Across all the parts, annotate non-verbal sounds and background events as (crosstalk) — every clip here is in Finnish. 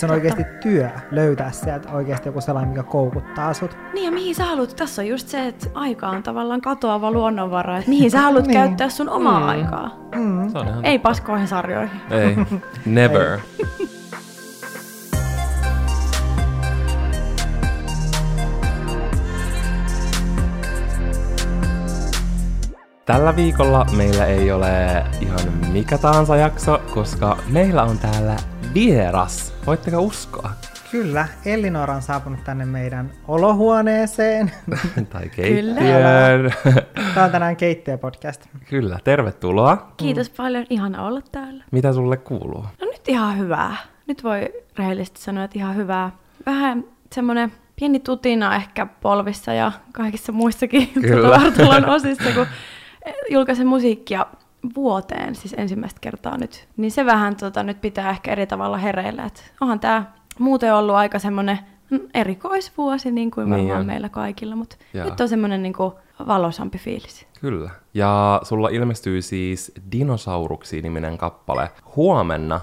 Että se on oikeasti työ löytää sieltä oikeasti joku sellainen, mikä koukuttaa sut. Niin ja mihin sä haluat, tässä on just se, että aika on tavallaan katoava luonnonvara, että mihin sä haluat niin. käyttää sun omaa mm. aikaa. Mm. Ei paskoihin sarjoihin. Ei, (laughs) never. Ei. Tällä viikolla meillä ei ole ihan mikä tahansa jakso, koska meillä on täällä vieras. Voitteko uskoa? Kyllä, Elinora on saapunut tänne meidän olohuoneeseen. (laughs) tai keittiöön. Tämä on tänään keittiöpodcast. Kyllä, tervetuloa. Kiitos mm. paljon, ihana olla täällä. Mitä sulle kuuluu? No nyt ihan hyvää. Nyt voi rehellisesti sanoa, että ihan hyvää. Vähän semmoinen pieni tutina ehkä polvissa ja kaikissa muissakin tuota osissa, kun julkaisen musiikkia vuoteen, siis ensimmäistä kertaa nyt, niin se vähän tota, nyt pitää ehkä eri tavalla hereillä. Et onhan tämä muuten ollut aika semmoinen erikoisvuosi, niin kuin niin varmaan meillä kaikilla, mutta nyt on semmoinen niin valosampi fiilis. Kyllä. Ja sulla ilmestyy siis Dinosauruksi-niminen kappale huomenna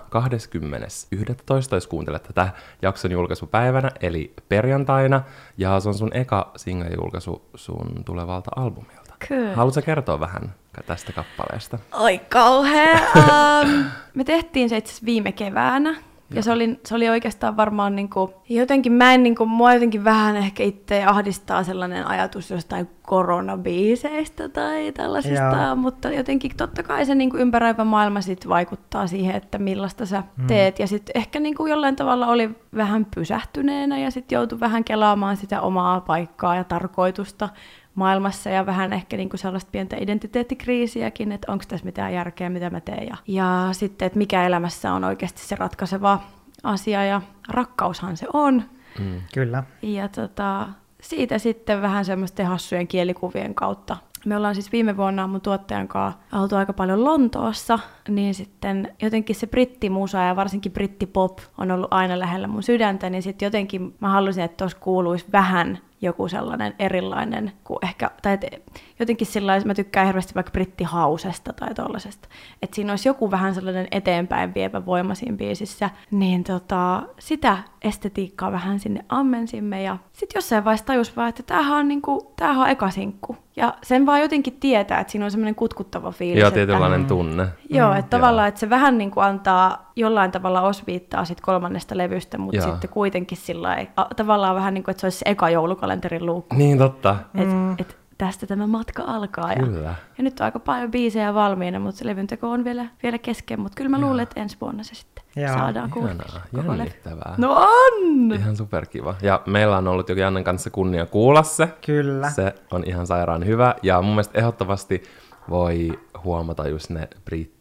20.11. jos kuuntelet tätä jakson julkaisupäivänä, eli perjantaina. Ja se on sun eka single-julkaisu sun tulevalta albumilta. Kyllä. Haluatko kertoa vähän tästä kappaleesta? Oi kauhea. Um, (laughs) me tehtiin se itse viime keväänä. Ja se oli, se oli oikeastaan varmaan niin kuin, jotenkin, mä en niin kuin, mua jotenkin vähän ehkä itse ahdistaa sellainen ajatus jostain koronabiiseistä tai tällaisista, Joo. mutta jotenkin totta kai se niin kuin ympäröivä maailma sit vaikuttaa siihen, että millaista sä hmm. teet. Ja sitten ehkä niin kuin jollain tavalla oli vähän pysähtyneenä ja sitten joutui vähän kelaamaan sitä omaa paikkaa ja tarkoitusta maailmassa ja vähän ehkä niin kuin sellaista pientä identiteettikriisiäkin, että onko tässä mitään järkeä, mitä mä teen. Ja, ja sitten, että mikä elämässä on oikeasti se ratkaiseva asia ja rakkaushan se on. Mm. Kyllä. Ja tota, siitä sitten vähän semmoisten hassujen kielikuvien kautta. Me ollaan siis viime vuonna mun tuottajan kanssa oltu aika paljon Lontoossa, niin sitten jotenkin se brittimusa ja varsinkin brittipop on ollut aina lähellä mun sydäntä, niin sitten jotenkin mä halusin, että tuossa kuuluisi vähän joku sellainen erilainen, kuin ehkä, tai et, jotenkin sillä mä tykkään hirveästi vaikka brittihausesta tai tollasesta, että siinä olisi joku vähän sellainen eteenpäin vievä voima siinä biisissä, niin tota, sitä estetiikkaa vähän sinne ammensimme, ja sitten jossain vaiheessa tajus vaan, että tämähän on, niinku, tämähän on eka sinkku, ja sen vaan jotenkin tietää, että siinä on semmoinen kutkuttava fiilis. Joo, tietynlainen että, tunne. Joo, mm, että tavallaan, että se vähän niin kuin antaa jollain tavalla osviittaa sit kolmannesta levystä, mutta joo. sitten kuitenkin sillä tavallaan vähän niin kuin, että se olisi se eka joulukalenterin luukku. Niin, totta. Et, mm. et, tästä tämä matka alkaa. Ja, kyllä. ja nyt on aika paljon biisejä valmiina, mutta se levynteko on vielä, vielä kesken, mutta kyllä mä luulen, että ensi vuonna se sitten Joo. saadaan kuulla. No on! Ihan superkiva. Ja meillä on ollut jo Jannen kanssa kunnia kuulla se. Kyllä. Se on ihan sairaan hyvä. Ja mun mielestä ehdottomasti voi huomata just ne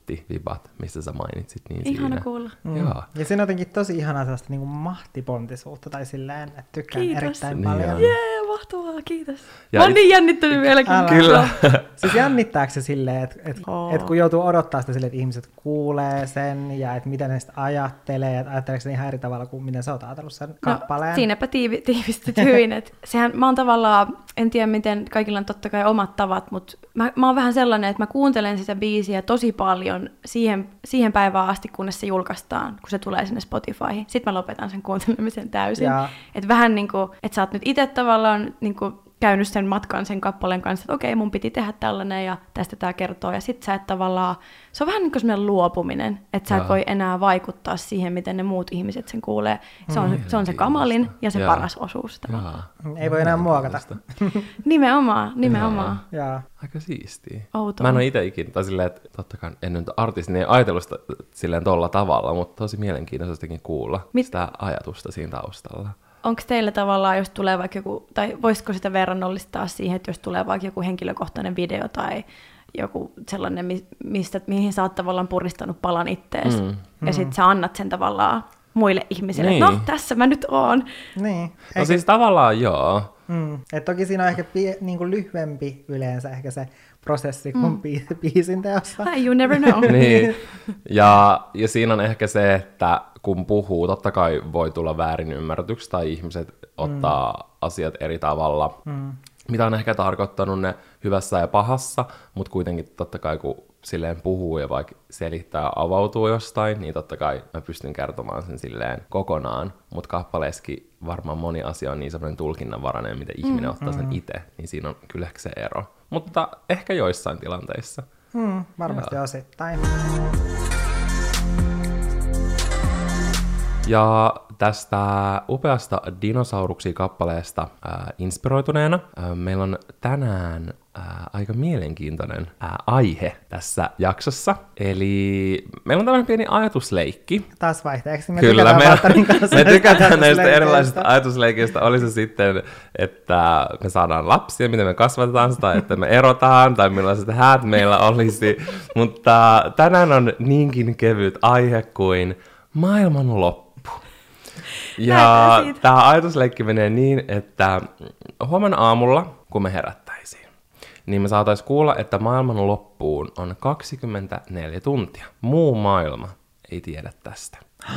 britti-vibat, missä sä mainitsit. Niin Ihana siinä. kuulla. Mm. Joo. Ja siinä on jotenkin tosi ihanaa sellaista niin mahtipontisuutta tai silleen, että tykkään kiitos. erittäin niin paljon. Jee, yeah, mahtavaa, kiitos. Ja Mä oon it... niin jännittänyt vieläkin. Älä. Kyllä. (laughs) siis jännittääkö se silleen, että et, oh. et kun joutuu odottaa sitä silleen, että ihmiset kuulee sen ja että mitä ne sitä ajattelee, että ajatteleeko se ihan eri tavalla kuin miten sä oot ajatellut sen no, kappaleen? siinäpä tiivi, tiivistyt hyvin. että sehän, mä oon tavallaan, en tiedä miten kaikilla on totta kai omat tavat, mutta mä, mä oon vähän sellainen, että mä kuuntelen sitä biisiä tosi paljon siihen, siihen päivään asti, kunnes se julkaistaan, kun se tulee sinne Spotifyhin. Sitten mä lopetan sen kuuntelemisen täysin. Että vähän niin kuin, että sä oot nyt itse tavallaan niin kuin käynyt sen matkan sen kappaleen kanssa, että okei, mun piti tehdä tällainen ja tästä tämä kertoo. Ja sit sä et tavallaan, se on vähän niin kuin semmoinen luopuminen, että sä et voi enää vaikuttaa siihen, miten ne muut ihmiset sen kuulee. Se on, mm, se, on se kamalin ja se Jaa. paras osuus. Ei voi enää muokata. (laughs) nimenomaan, nimenomaan. Jaa. Aika siistiä. Outoa. Mä en ole itse ikinä, tai silleen, että totta kai en nyt artisti, niin ei ajatellut sitä silleen tolla tavalla, mutta tosi mielenkiintoisestikin kuulla Mit? sitä ajatusta siinä taustalla onko teillä tavallaan, jos tulee vaikka joku, tai voisiko sitä verrannollistaa siihen, että jos tulee vaikka joku henkilökohtainen video tai joku sellainen, mistä, mihin sä oot tavallaan puristanut palan ittees, mm. ja sitten sä annat sen tavallaan muille ihmisille, niin. no tässä mä nyt oon. Niin. No Eikö... siis tavallaan joo. Mm. Et toki siinä on ehkä pie, niin kuin lyhyempi yleensä ehkä se prosessi kuin mm. biisin teossa. You never know. (laughs) niin. ja, ja siinä on ehkä se, että kun puhuu, totta kai voi tulla väärin ymmärretyksi tai ihmiset ottaa mm. asiat eri tavalla. Mm. mitä on ehkä tarkoittanut ne hyvässä ja pahassa, mutta kuitenkin totta kai kun silleen puhuu ja vaikka selittää avautuu jostain, niin totta kai mä pystyn kertomaan sen silleen kokonaan, mutta kappaleeskin varmaan moni asia on niin semmoinen tulkinnanvarainen, miten ihminen ottaa sen itse, niin siinä on kyllä ehkä se ero. Mutta ehkä joissain tilanteissa. Hmm, varmasti Joo. osittain. Ja tästä upeasta dinosauruksia-kappaleesta ää, inspiroituneena ää, meillä on tänään ää, aika mielenkiintoinen ää, aihe tässä jaksossa. Eli meillä on tämmöinen pieni ajatusleikki. Taas vaihteeksi. Me Kyllä, me, (laughs) me näistä tykätään näistä erilaisista ajatusleikeistä. Oli se sitten, että me saadaan lapsia, miten me kasvatetaan sitä, että me erotaan, tai millaiset häät meillä olisi. Mutta tänään on niinkin kevyt aihe kuin maailmanloppu. Ja Näyttää siitä. tämä ajatusleikki menee niin, että huomenna aamulla, kun me herättäisiin, niin me saataisiin kuulla, että maailman loppuun on 24 tuntia. Muu maailma ei tiedä tästä. (gasps)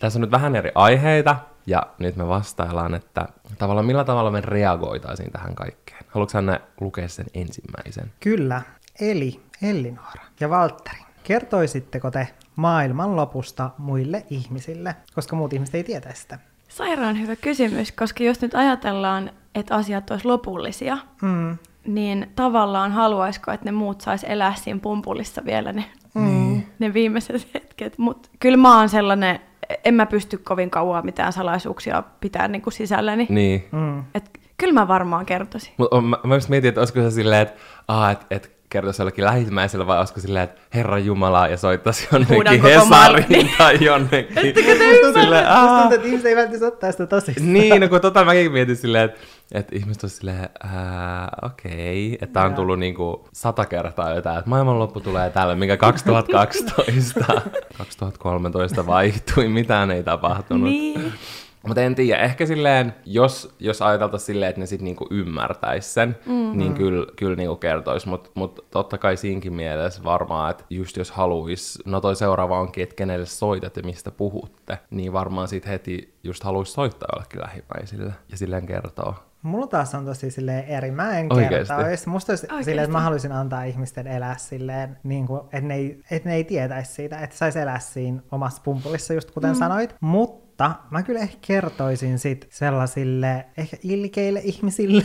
Tässä on nyt vähän eri aiheita, ja nyt me vastaillaan, että tavallaan millä tavalla me reagoitaisiin tähän kaikkeen. Haluatko Hanne lukea sen ensimmäisen? Kyllä. Eli Ellinora ja Valtteri. Kertoisitteko te maailman lopusta muille ihmisille, koska muut ihmiset ei tietäisi sitä? Sairaan hyvä kysymys, koska jos nyt ajatellaan, että asiat olisi lopullisia, Mm. Niin tavallaan haluaisiko, että ne muut sais elää siinä pumpulissa vielä ne, mm. ne viimeiset hetket. Mutta kyllä mä oon sellainen, en mä pysty kovin kauan mitään salaisuuksia pitää niinku sisälläni. Niin. Mm. Et kyllä mä varmaan kertoisin. Mutta mä, mä just mietin, että olisiko se silleen, että, aa, et, et kertoisi jollekin lähimmäiselle, vai olisiko silleen, että Herra Jumala, ja soittaisi jonnekin Hesariin tai jonnekin. Silleen, musta aa. tuntuu, että ihmiset ei välttämättä ottaa sitä tosissaan. Niin, no kun tota mäkin mietin silleen, että, että ihmiset on silleen, okei, että tää on tullut niinku sata kertaa jotain, että maailmanloppu tulee tällä, mikä 2012, 2013 vaihtui, mitään ei tapahtunut. Niin. Mutta en tiedä, ehkä silleen, jos, jos ajateltaisiin silleen, että ne sitten niinku ymmärtäis sen, mm-hmm. niin kyllä, kyllä niinku kertois. Mutta mut totta kai siinkin mielessä varmaan, että just jos haluais, no toi seuraava onkin, että kenelle soitat ja mistä puhutte, niin varmaan sit heti just haluais soittaa jollekin lähimmäisille ja silleen kertoo. Mulla taas on tosi silleen eri. Mä en Oikeesti? kertoisi. Musta olisi Oikeesti? silleen, että mä haluaisin antaa ihmisten elää silleen, niin kuin, että, ne ei, että ne ei tietäisi siitä, että sais elää siinä omassa pumpulissa, just kuten mm. sanoit. Mutta mä kyllä ehkä kertoisin sit sellaisille ehkä ilkeille ihmisille,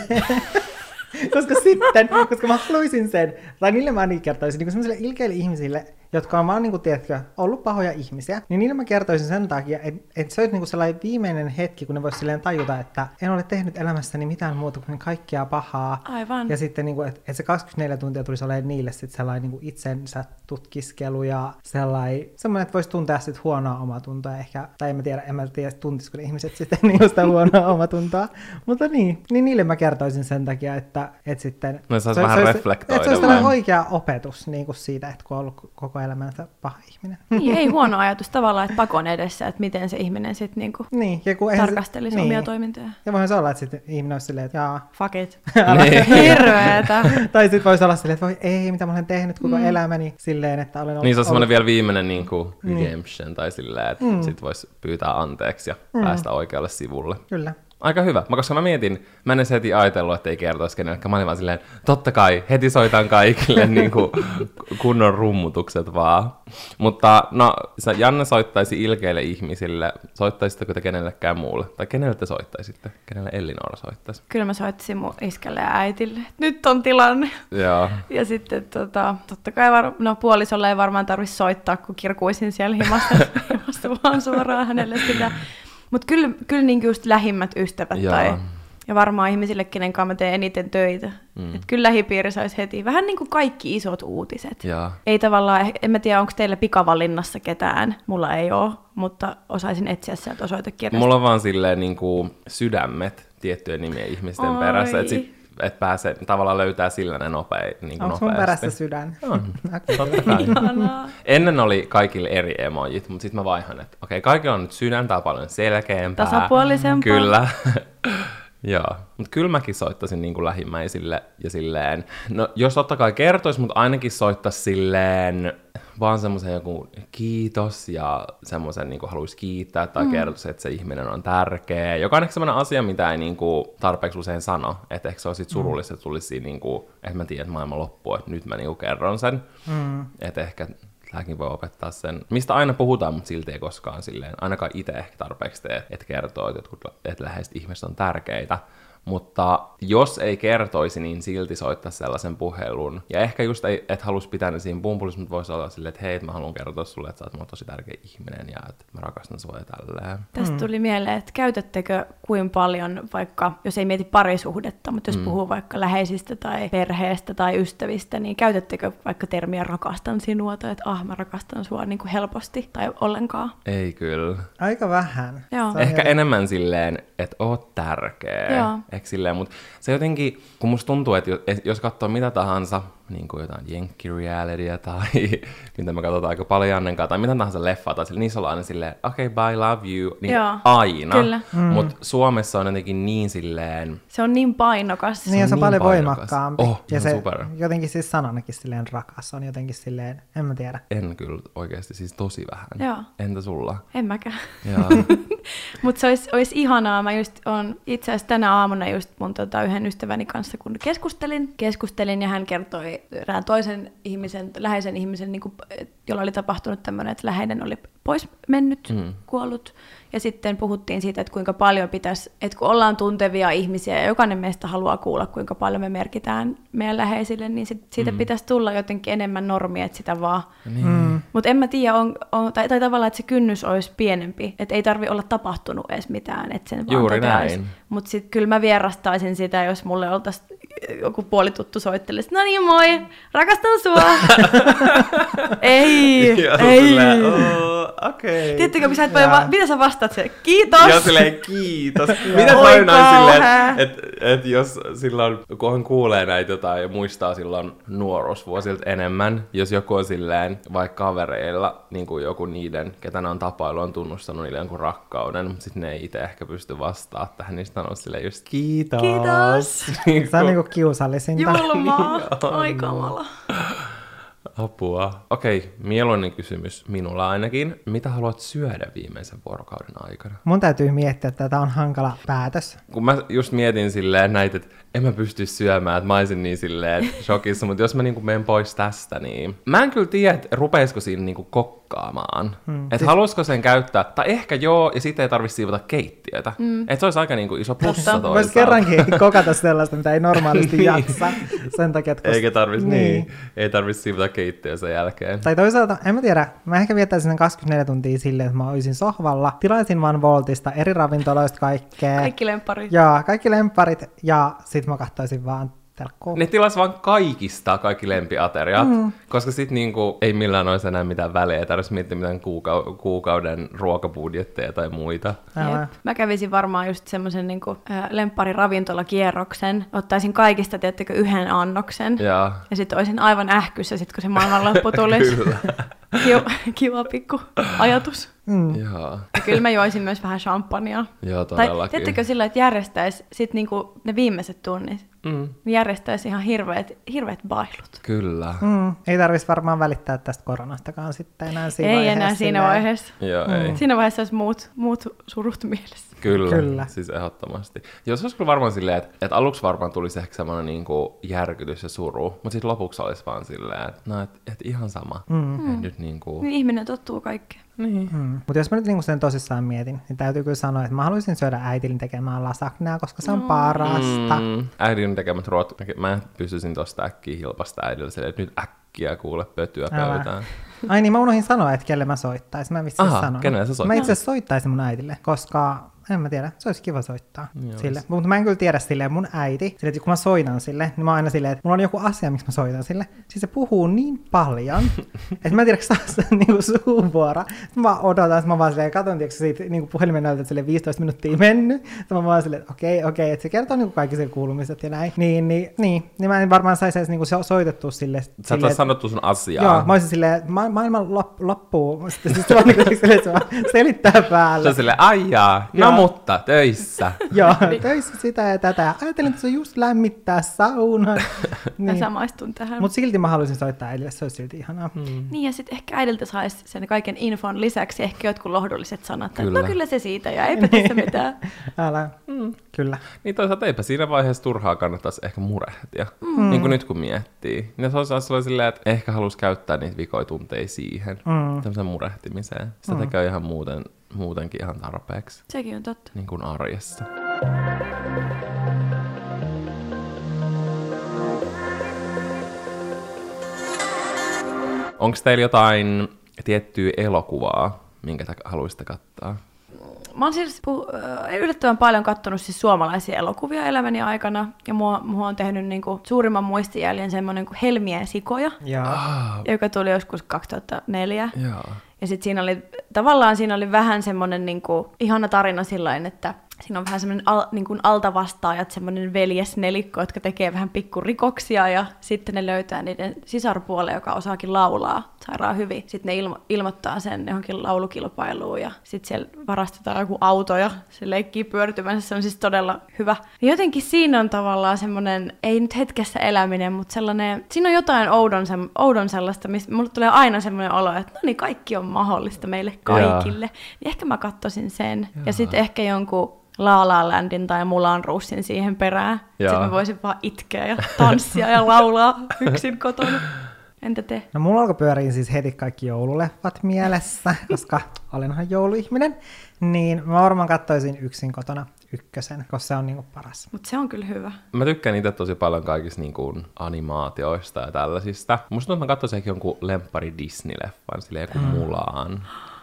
(laughs) koska sitten, koska mä haluaisin sen, tai niille mä niin kertoisin, niin sellaisille ilkeille ihmisille, jotka on vaan, niin kuin, tiedätkö, ollut pahoja ihmisiä, niin niille mä kertoisin sen takia, että, että se olisi niin kuin sellainen viimeinen hetki, kun ne voisi silleen tajuta, että en ole tehnyt elämässäni mitään muuta kuin kaikkea pahaa. Aivan. Ja sitten, niin kuin, että, että se 24 tuntia tulisi olemaan niille sitten sellainen niin kuin itsensä tutkiskelu ja sellainen, semmoinen, että voisi tuntea sitten huonoa omatuntoa ehkä, tai en mä tiedä, en mä tiedä, tuntisiko ne ihmiset sitten (laughs) niin sitä huonoa omatuntoa. Mutta niin, niin niille mä kertoisin sen takia, että, että sitten... No, vähän olisi- reflektoida Että se olisi tällainen vai? oikea opetus niin kuin siitä, että kun on ollut koko elämänsä paha ihminen. niin. Ei (laughs) huono ajatus tavallaan, että pakon edessä, että miten se ihminen sitten niinku Niin, ja kun eihän se- tarkastelisi niin. omia toimintoja. Ja voihan se olla, että sitten ihminen olisi silleen, että jaa. Fuck it. (laughs) Niin. Hirveetä. (laughs) tai sitten voisi olla silleen, että voi ei, mitä mä olen tehnyt koko mm. elämäni silleen, että olen ollut... Niin se on semmoinen vielä viimeinen niinku redemption, tai silleen, että mm. sit voisi pyytää anteeksi ja mm. päästä oikealle sivulle. Kyllä. Aika hyvä, mä, koska mä mietin, mä en edes heti ajatellut, että ei kertoisi kenellekään. Mä olin vaan silleen, totta kai, heti soitan kaikille (laughs) niin kuin, kunnon rummutukset vaan. Mutta no, sä Janne soittaisi ilkeille ihmisille, soittaisitteko te kenellekään muulle? Tai kenelle te soittaisitte? Kenelle Elinora soittaisi? Kyllä mä soittasin mun iskelle ja äitille. Nyt on tilanne. Joo. Ja sitten tota, totta kai var- no, puolisolle ei varmaan tarvitse soittaa, kun kirkuisin siellä himasta, (laughs) himasta vaan suoraan hänelle sitä. Mutta kyllä, kyllä niin just lähimmät ystävät Joo. tai, ja varmaan ihmisille, kenen kanssa mä teen eniten töitä. Mm. Et kyllä lähipiiri saisi heti. Vähän niin kuin kaikki isot uutiset. Joo. Ei tavallaan, eh- en mä tiedä, onko teillä pikavalinnassa ketään. Mulla ei ole, mutta osaisin etsiä sieltä osoitekirjasta. Mulla on vaan silleen niin kuin sydämet tiettyjen nimien ihmisten Oi. perässä, että sit, et pääsee, tavallaan löytää sillä ne nopei, niin kuin Onko sun perässä sydän? On, (laughs) Okei. totta kai. Ihanaa. Ennen oli kaikille eri emojit, mutta sitten mä vaihan, että okei, kaikilla on nyt sydän, tää on paljon selkeämpää. Tasapuolisempaa. Kyllä. (laughs) Joo, mutta kyllä mäkin soittaisin niin kuin lähimmäisille ja silleen, no jos totta kai kertois, mutta ainakin soittaisi silleen vaan semmoisen joku kiitos ja semmoisen niin haluaisi kiittää tai mm. kertoisi, että se ihminen on tärkeä. Joka on ehkä semmoinen asia, mitä ei niin kuin tarpeeksi usein sano, että ehkä se on sit surullista, että tulisi niin kuin, että mä tiedän, että maailma loppuu, että nyt mä niin kuin kerron sen. Mm. Että ehkä tämäkin voi opettaa sen, mistä aina puhutaan, mutta silti ei koskaan silleen, ainakaan itse ehkä tarpeeksi tee, että kertoo, että, jotkut, että läheiset ihmiset on tärkeitä. Mutta jos ei kertoisi, niin silti soittaa sellaisen puhelun. Ja ehkä just, ei, et halus pitää ne siinä pumpulissa, mutta voisi olla silleen, että hei, mä haluan kertoa sulle, että sä oot mulle tosi tärkeä ihminen ja että mä rakastan sua ja tälleen. Tästä mm. tuli mieleen, että käytättekö kuin paljon vaikka, jos ei mieti parisuhdetta, mutta jos mm. puhuu vaikka läheisistä tai perheestä tai ystävistä, niin käytättekö vaikka termiä rakastan sinua tai että ah, mä rakastan sua niin kuin helposti tai ollenkaan? Ei kyllä. Aika vähän. Joo. Ehkä enemmän silleen, että oot tärkeä. Joo silleen, mutta se jotenkin, kun musta tuntuu, että jos katsoo mitä tahansa, niin kuin jotain jenkki-realitya tai (laughs) mitä me katsotaan aika paljon annenkaan, tai mitä tahansa leffaa, tai sille, niissä ollaan aina silleen, okei, okay, bye, love you, niin Joo, aina. Kyllä. Mm. Mutta Suomessa on jotenkin niin silleen... Se on niin painokas. Se niin, on se on niin paljon painokas. voimakkaampi. Oh, ja se super. jotenkin siis sananakin silleen rakas, on jotenkin silleen, en mä tiedä. En kyllä oikeasti, siis tosi vähän. Joo. Entä sulla? En mäkään. (laughs) Mutta se olisi, olisi ihanaa, mä just on itse asiassa tänä aamuna just mun tota, yhden ystäväni kanssa, kun keskustelin, keskustelin ja hän kertoi erään toisen ihmisen, läheisen ihmisen, niin kuin, jolla oli tapahtunut tämmöinen, että läheinen oli pois mennyt, mm. kuollut. Ja sitten puhuttiin siitä, että kuinka paljon pitäisi, että kun ollaan tuntevia ihmisiä ja jokainen meistä haluaa kuulla, kuinka paljon me merkitään meidän läheisille, niin sit, siitä mm. pitäisi tulla jotenkin enemmän normia, että sitä vaan. Niin. Mm. Mutta en mä tiedä, on, on, tai, tai tavallaan, että se kynnys olisi pienempi, että ei tarvi olla tapahtunut edes mitään, että sen Juuri vaan näin. Mutta sitten kyllä mä vierastaisin sitä, jos mulle oltaisiin joku puolituttu soittelisi, no niin moi, rakastan sua. (laughs) ei, ei. Okei. Okay. Tiedättekö, va- mitä sä vastaat se? Kiitos. Joo, silleen kiitos. mitä toi noin silleen, että et jos silloin, kun hän kuulee näitä jotain ja muistaa silloin nuoruusvuosilta enemmän, jos joku on silleen, vaikka kavereilla, niin kuin joku niiden, ketä ne on tapailu, on tunnustanut niille jonkun rakkauden, mutta sitten ne ei itse ehkä pysty vastaamaan tähän, niin sitten on silleen just kiitos. Kiitos. Se on niinku kiusallisinta. Julmaa. (laughs) Ai kamala. Apua. Okei, okay, mieluinen kysymys minulla ainakin. Mitä haluat syödä viimeisen vuorokauden aikana? Mun täytyy miettiä, että tämä on hankala päätös. Kun mä just mietin silleen näitä, että en mä pysty syömään, että mä olisin niin silleen shokissa, mutta jos mä niinku menen pois tästä, niin mä en kyllä tiedä, että rupeisiko siinä niinku kokkaamaan. Hmm. Että siis... haluaisiko sen käyttää, tai ehkä joo, ja sitten ei tarvitse siivota keittiötä. Hmm. Että se olisi aika niinku iso plussa toisaalta. Voisi kerrankin (laughs) kokata sellaista, mitä ei normaalisti (laughs) jaksa. Sen takia, että Eikä tarvitse, niin. niin. Ei tarvitse siivota keittiötä sen jälkeen. Tai toisaalta, en mä tiedä, mä ehkä viettäisin 24 tuntia silleen, että mä olisin sohvalla, tilaisin vaan Voltista eri ravintoloista kaikkea. Kaikki lemparit. Joo, kaikki lemparit, ja sit mä katsoisin vaan telkkoa. Ne tilas vaan kaikista kaikki lempiateriat, mm. koska sit niinku ei millään olisi enää mitään väliä, ei tarvitsisi miettiä mitään kuuka- kuukauden ruokabudjetteja tai muita. Mä kävisin varmaan just semmoisen niinku, lemppariravintolakierroksen, ottaisin kaikista, teettekö, yhden annoksen, ja, ja sitten olisin aivan ähkyssä, sit kun se maailmanloppu tulisi. (laughs) Kyllä. Kiva, kiva pikku ajatus. Mm. Ja kyllä mä joisin myös vähän champagnea. Joo, todellakin. Tai teettekö sillä, että järjestäisi sit niinku ne viimeiset tunnit, mm. niin järjestäisi ihan hirveät, hirveät bailut. Kyllä. Mm. Ei tarvitsisi varmaan välittää tästä koronastakaan sitten enää siinä Ei vaiheessa. enää siinä vaiheessa. Joo, mm. ei. Siinä vaiheessa olisi muut, muut surut mielessä. Kyllä, kyllä, siis ehdottomasti. Jos olisi kyllä varmaan silleen, että, että aluksi varmaan tulisi ehkä semmoinen niin kuin järkytys ja suru, mutta sitten lopuksi olisi vaan silleen, että no, että, että ihan sama. Mm. Et nyt niin kuin... niin ihminen tottuu kaikkeen. Niin. Mm. Mutta jos mä nyt niinku sen tosissaan mietin, niin täytyy kyllä sanoa, että mä haluaisin syödä äitin tekemään lasagnea, koska se on no. parasta. Mm. Äidin tekemät ruot, mä pystyisin tosta äkkiä hilpasta äidille, että nyt äkkiä kuule pötyä pöytään. Ai niin, mä unohdin sanoa, että kelle mä soittaisin. Mä vitsi sanoa. kenelle sä Mä itse soittaisin mun äidille, koska en mä tiedä, se olisi kiva soittaa Joo, sille. Mutta mä en kyllä tiedä silleen, mun äiti, sille, että kun mä soitan sille, niin mä aina silleen, että mulla on joku asia, miksi mä soitan sille. Siis se puhuu niin paljon, (laughs) että mä en tiedä, saa sen (laughs) niinku suuvuora. Mä odotan, että mä vaan silleen, katon, tiedätkö, siitä niinku puhelimen näytät sille 15 minuuttia (laughs) mennyt. Sitten mä vaan silleen, että okei, okay, okei, okay, että se kertoo niinku kaikki sen kuulumiset ja näin. Niin, niin, niin, niin mä en varmaan saisi edes niinku soitettua sille. Sä et sanottu sun asiaa. Joo, mä olisin silleen, mä ma- maailma lop- loppuu. Sitten siis se on niin kuin silleen, se vaan selittää Se päälle. on silleen, aijaa, no. Mutta, töissä. (laughs) Joo, töissä sitä ja tätä. Ajattelin, että se on just lämmittää saunan. (laughs) Mä Niin. samaistun tähän. Mutta silti mä haluaisin soittaa äidille, se olisi silti ihanaa. Hmm. Niin ja sitten ehkä äidiltä saisi sen kaiken infon lisäksi ehkä jotkut lohdulliset sanat, että Kyllä. no kyllä se siitä ja (laughs) eipä tässä mitään. Älä. Mm. Kyllä. Niin toisaalta eipä siinä vaiheessa turhaa kannattaisi ehkä murehtia. Mm. Niin kuin nyt kun miettii. Ja se olisi sellainen silleen, että ehkä halusi käyttää niitä vikoitunteja siihen. Mm. Tämmöiseen murehtimiseen. Sitä mm. tekee ihan muuten, muutenkin ihan tarpeeksi. Sekin on totta. Niin kuin arjessa. Onko teillä jotain tiettyä elokuvaa, minkä te haluaisitte katsoa? Mä oon siis pu- äh, yllättävän paljon katsonut siis suomalaisia elokuvia elämäni aikana, ja mua, mua on tehnyt niinku suurimman muistijäljen semmoinen kuin Helmiä ja sikoja, Ja joka tuli joskus 2004. joo. Ja sitten siinä oli, tavallaan siinä oli vähän semmoinen niinku, ihana tarina sillain, että siinä on vähän semmoinen al, niinku altavastaajat, semmoinen veljesnelikko, jotka tekee vähän pikkurikoksia ja sitten ne löytää niiden sisarpuolen, joka osaakin laulaa sairaan hyvin. Sitten ne ilmo- ilmoittaa sen johonkin laulukilpailuun ja sitten siellä varastetaan joku auto ja se leikkii pyörtymänsä, se on siis todella hyvä. Ja jotenkin siinä on tavallaan semmoinen, ei nyt hetkessä eläminen, mutta sellainen, siinä on jotain oudon, sem, oudon sellaista, mistä mulle tulee aina semmoinen olo, että no niin, kaikki on mahdollista meille kaikille. Niin ehkä mä katsoisin sen. Ja sitten ehkä jonkun La La Landin tai Mulan Roussin siihen perään. Jaa. Sitten mä voisin vaan itkeä ja tanssia ja laulaa yksin kotona. Entä te? No mulla alkoi pyöriin siis heti kaikki joululeffat mielessä, koska olenhan jouluihminen. Niin mä varmaan katsoisin yksin kotona ykkösen, koska se on niinku paras. Mutta se on kyllä hyvä. Mä tykkään itse tosi paljon kaikista niin kuin, animaatioista ja tällaisista. Musta tuntuu, että mä katsoisin ehkä jonkun lemppari Disney-leffan, silleen joku Mulaan.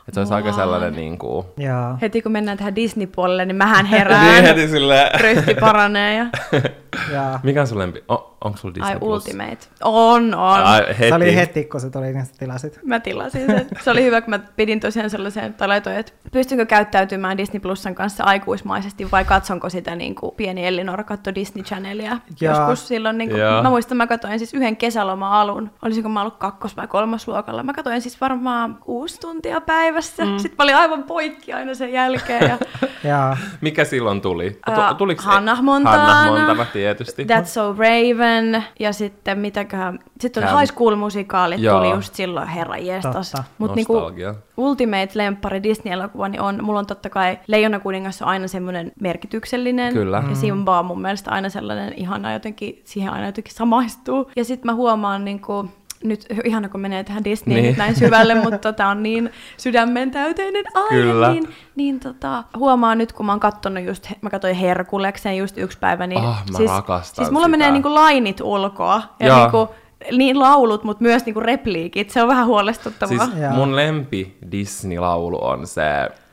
Että se olisi aika sellainen niin kuin... Ja Heti kun mennään tähän Disney-puolelle, niin mähän herään. (laughs) Niin heti silleen... Ryhti paranee ja... (laughs) ja Mikä on sun lempi? O, onko sulla Disney Ai Plus? Ultimate. On, on. Ai, heti. se oli heti, kun se tuli, niin sä tilasit. Mä tilasin sen. Se oli hyvä, kun mä pidin tosiaan sellaisen, tai laitoin, että pystynkö käyttäytymään Disney Plusan kanssa aikuismaisesti vai katsonko sitä niin kuin pieni Elinora katto Disney Channelia. Jaa. Joskus silloin, niin kuin, Jaa. mä muistan, mä katsoin siis yhden kesäloma-alun. Olisiko mä ollut kakkos- vai kolmasluokalla. Mä katsoin siis varmaan kuusi tuntia päivässä. Mm. Sitten mä olin aivan poikki aina sen jälkeen. Ja (laughs) Ja Mikä silloin tuli? Tuliko se- Hannah Montana. Hannah Montana, tietysti. That's So Raven ja sitten mitäköhän, sitten oli. High School-musikaalit Joo. tuli just silloin, herra jestas. Totta. Mut niinku, Nostalgia. Ultimate-lemppari Disney-elokuva, niin on, mulla on totta kai Leijona kuningas on aina semmoinen merkityksellinen. Kyllä. Ja Simba on mun mielestä aina sellainen ihana jotenkin, siihen aina jotenkin samaistuu. Ja sitten mä huomaan niinku, nyt ihana kun menee tähän Disneyin Niin. niin. näin syvälle, (laughs) mutta tämä on niin sydämen täyteinen aihe, Kyllä. niin, niin tota, huomaan nyt, kun mä oon kattonut just, mä katsoin Herkuleksen just yksi päivä, niin Ah, mä siis, rakastan siis mulla sitä. menee niinku lainit ulkoa ja Joo. niinku, niin laulut, mutta myös niinku repliikit, se on vähän huolestuttavaa. Siis mun lempi Disney-laulu on se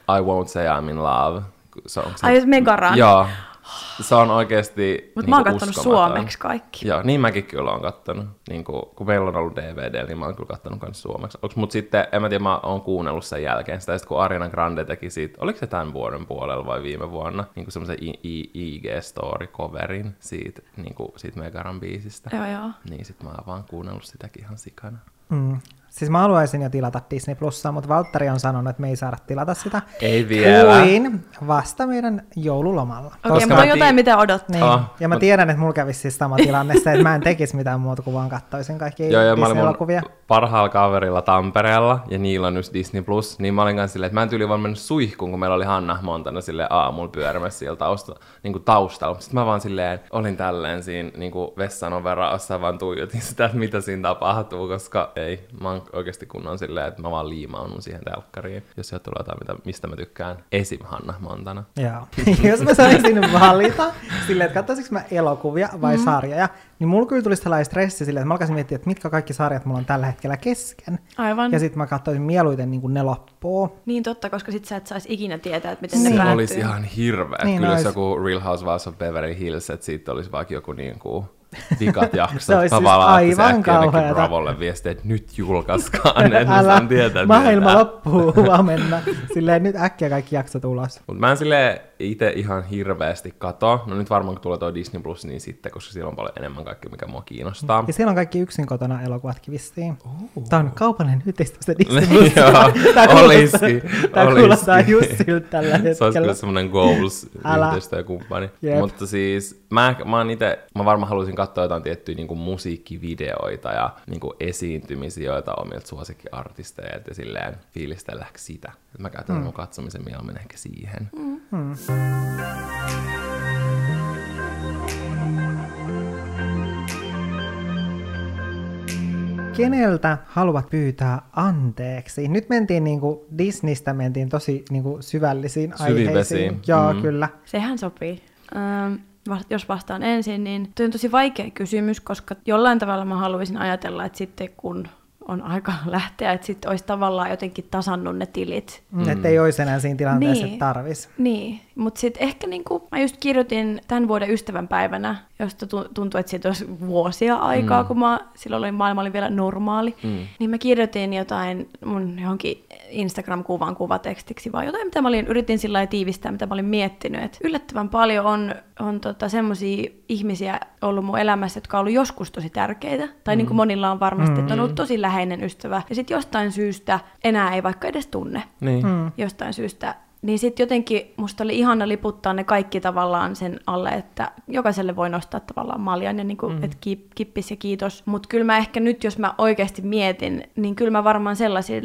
I Won't Say I'm in Love. Se on, se, Ai, Megaran. Joo. Se on oikeasti Mutta mä oon kattonut uskomaton. suomeksi kaikki. Joo, niin mäkin kyllä oon kattonut. Niin kuin, kun meillä on ollut DVD, niin mä oon kyllä kattonut myös suomeksi. Mutta sitten, en mä tiedä, mä oon kuunnellut sen jälkeen sitä, sit kun Ariana Grande teki siitä, oliko se tämän vuoden puolella vai viime vuonna, niin kuin semmoisen IG-story-coverin siitä, niin kuin siitä Megaran biisistä. Joo, joo. Niin sit mä oon vaan kuunnellut sitäkin ihan sikana. mm. Siis mä haluaisin jo tilata Disney Plusaa, mutta Valtteri on sanonut, että me ei saada tilata sitä. Ei vielä. Kuin vasta meidän joululomalla. Okei, Koska mutta mä on jotain, mitä odottaa. Niin. Ah, ja mä mut- tiedän, että mulla kävisi siis sama tilanne se, että mä en tekisi mitään muuta kuin vaan kattoisin kaikki Joo, ja mä olin mun parhaalla kaverilla Tampereella, ja niillä on just Disney Plus, niin mä olin kanssa silleen, että mä en tyyli vaan mennyt suihkuun, kun meillä oli Hanna Montana sille aamulla pyörimässä siellä tausta, niin kuin taustalla. Sitten mä vaan silleen, olin tälleen siinä niin kuin vessan overaossa, vaan tuijotin sitä, että mitä siinä tapahtuu, koska ei, mä oon oikeasti kunnon silleen, että mä vaan liimaannun siihen telkkariin, jos sieltä tulee jotain, mitä, mistä mä tykkään. Esim. Hanna Montana. Joo. (laughs) Jos mä saisin valita silleen, että katsoisinko mä elokuvia vai mm. sarjoja, niin mulla kyllä tulisi tällainen stressi silleen, että mä alkaisin miettiä, että mitkä kaikki sarjat mulla on tällä hetkellä kesken. Aivan. Ja sitten mä katsoisin mieluiten niin kuin ne loppuu. Niin totta, koska sit sä et saisi ikinä tietää, että miten Niin. ne Se päättyy. olisi ihan hirveä. Niin Kyllä jos ois. joku Real Housewives of Beverly Hills, että siitä olisi vaikka joku niin kuin vikat jaksot. Se olisi siis vaan laittaisin aivan kauheata. Bravolle viestiä, että nyt julkaiskaan, että mä saan tietää, maailma mitä tää- loppuu huomenna. Silleen nyt äkkiä kaikki jaksot ulos. Mut mä en sille itse ihan hirveästi katoa. No nyt varmaan kun tulee toi Disney Plus, niin sitten, koska siellä on paljon enemmän kaikki, mikä mua kiinnostaa. Ja siellä on kaikki yksin kotona elokuvatkin vissiin. Tämä on kaupallinen yhteistyö Disney (laughs) Plus. Joo, kuulostaa- olisikin, kuulostaa olisikin. just siltä tällä Se olisi hetkellä. kyllä semmoinen goals Älä. yhteistyökumppani. Jep. Mutta siis mä, mä oon ite, mä varmaan haluaisin katsoa jotain tiettyjä niin musiikkivideoita ja niin esiintymisiä, joita omilta suosikkiartisteilta ja silleen fiilistelläksi sitä. Mä käytän mm. mun katsomisen mieluummin ehkä siihen. Mm. Keneltä haluat pyytää anteeksi? Nyt mentiin niinku Disneystä mentiin tosi niinku syvällisiin Syviin aiheisiin. vesiin. Joo, Mm. kyllä. Sehän sopii. Ähm, va- jos vastaan ensin, niin tuo on tosi vaikea kysymys, koska jollain tavalla mä haluaisin ajatella, että sitten kun on aika (laughs) lähteä, että sitten olisi tavallaan jotenkin tasannut ne tilit. Mm. Että ei olisi enää siinä tilanteessa, Niin. että tarvis. Niin, mutta sitten ehkä niinku, mä just kirjoitin tämän vuoden ystävänpäivänä, josta tu- tuntui, että siitä olisi vuosia aikaa, mm. kun mä, silloin oli, maailma oli vielä normaali, Mm. niin mä kirjoitin jotain mun johonkin Instagram-kuvan kuvatekstiksi, vai jotain, mitä mä olin, yritin sillä lailla tiivistää, mitä mä olin miettinyt. Et yllättävän paljon on, on tota, semmoisia ihmisiä ollut mun elämässä, jotka on ollut joskus tosi tärkeitä, tai mm. niin kuin monilla on varmasti, että on ollut tosi läheinen ystävä, ja sitten jostain syystä enää ei vaikka edes tunne Niin. Mm. jostain syystä. Niin sitten jotenkin musta oli ihana liputtaa ne kaikki tavallaan sen alle, että jokaiselle voi nostaa tavallaan maljan ja niinku, mm. että ki- kippis ja kiitos. Mutta kyllä mä ehkä nyt, jos mä oikeasti mietin, niin kyllä mä varmaan sellaisia,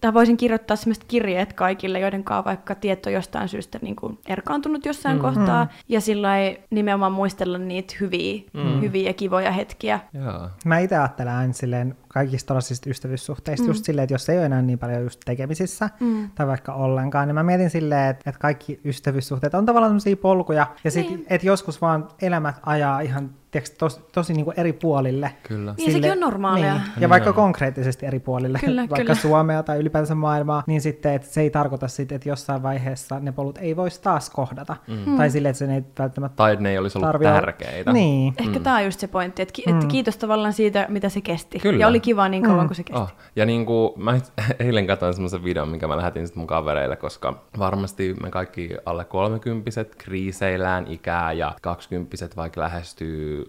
tai voisin kirjoittaa sellaiset kirjeet kaikille, joiden kanssa vaikka tieto jostain syystä niinku erkaantunut jossain mm. kohtaa. Ja sillä nimenomaan muistella niitä hyviä, mm. hyviä ja kivoja hetkiä. Joo. Mä itse ajattelen aina silleen kaikista tollaisista ystävyyssuhteista mm. just silleen, että jos ei ole enää niin paljon just tekemisissä mm. tai vaikka ollenkaan, niin mä mietin silleen, että, että kaikki ystävyyssuhteet on tavallaan sellaisia polkuja ja sit, Niin. että joskus vaan elämät ajaa ihan tiiäks, tos, tosi niin kuin eri puolille. Kyllä. Niin, sekin on normaalia. Niin. Ja vaikka konkreettisesti eri puolille, Kyllä, vaikka kyllä. Suomea tai ylipäänsä maailmaa, niin sitten että se ei tarkoita sit, että jossain vaiheessa ne polut ei voisi taas kohdata. Mm. Tai silleen, että sen ei välttämättä Tai ne ei olisi ollut tarvi olla- tärkeitä. Niin. Ehkä mm. tämä on just se pointti, että, ki- että kiitos tavallaan siitä, mitä se kesti. Kyllä. Ja oli kiva niin kauan, kuin se kesti. Oh. Ja niin kuin, mä (laughs) eilen katsoin semmoisen videon, minkä mä lähetin sit mun kavereille, koska varmasti me kaikki alle kolmekymppiset kriiseillään ikää ja kaksikymppiset vaikka lähestyy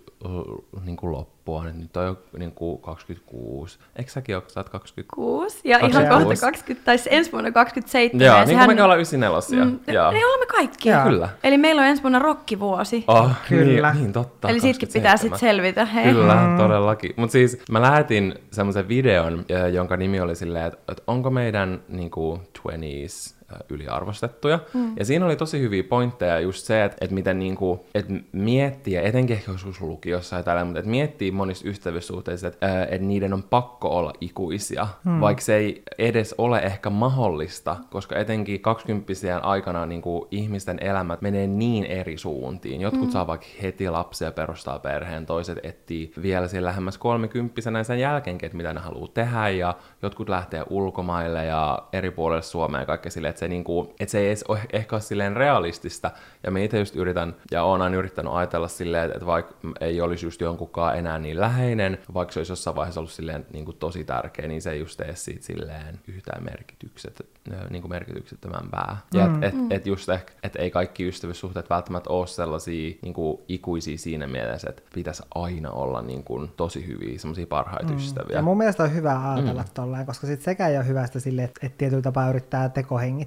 niin kuin loppua. Nyt- Nyt on jo niin kuin 26. Eikö säkin ole, sä oot 20? Kuusi, ja ihan 26. kohta 20, tai ensi vuonna 27. Joo, ja niin kuin mekin ollaan 94. Mm, Joo. Niin olemme kaikki. Joo. Kyllä. Eli meillä on ensi vuonna rokkivuosi. Oh, Kyllä. Niin, niin totta. Eli siitäkin pitää 27. sitten selvitä. Hei. Kyllä, mm. todellakin. Mutta siis mä lähetin semmoisen videon, ö, jonka nimi oli silleen, että, että onko meidän niinku 20s ö, yliarvostettuja. Mm. Ja siinä oli tosi hyviä pointteja just se, että, että miten niinku, että miettii, ja etenkin ehkä joskus lukiossa ja tällä, mutta että miettii monissa ystävyyssuhteissa, että, että niiden on pakko olla ikuisia, mm. vaikka se ei edes ole ehkä mahdollista, koska etenkin 20 aikana niinku ihmisten elämät menee niin eri suuntiin. Jotkut mm. saa vaikka heti lapsia perustaa perheen, toiset etsii vielä siellä lähemmäs kolmekymppisenä sen jälkeenkin, että mitä ne haluaa tehdä, ja jotkut lähtee ulkomaille ja eri puolelle Suomea ja kaikkea silleen, että se, niinku, että se ei edes ole ehkä ole silleen realistista, ja me itse just yritän, ja oon aina yrittänyt ajatella silleen, että vaikka ei olisi just jonkunkaan enää niin läheinen, vaikka se olisi jossain vaiheessa ollut silleen niinku tosi tärkeä, niin se ei just tee siitä silleen yhtään merkitykset, niinku merkityksettömämpää. Ja mm. et, et, et just ehkä, et ei kaikki ystävyyssuhteet välttämättä ole sellaisia niinku ikuisia siinä mielessä, että pitäisi aina olla niinku tosi hyviä, semmoisia parhaita mm. ystäviä. Ja mun mielestä on hyvä ajatella mm. tolleen, koska sit sekään ei ole hyvästä sille, että, että tietyllä tapaa yrittää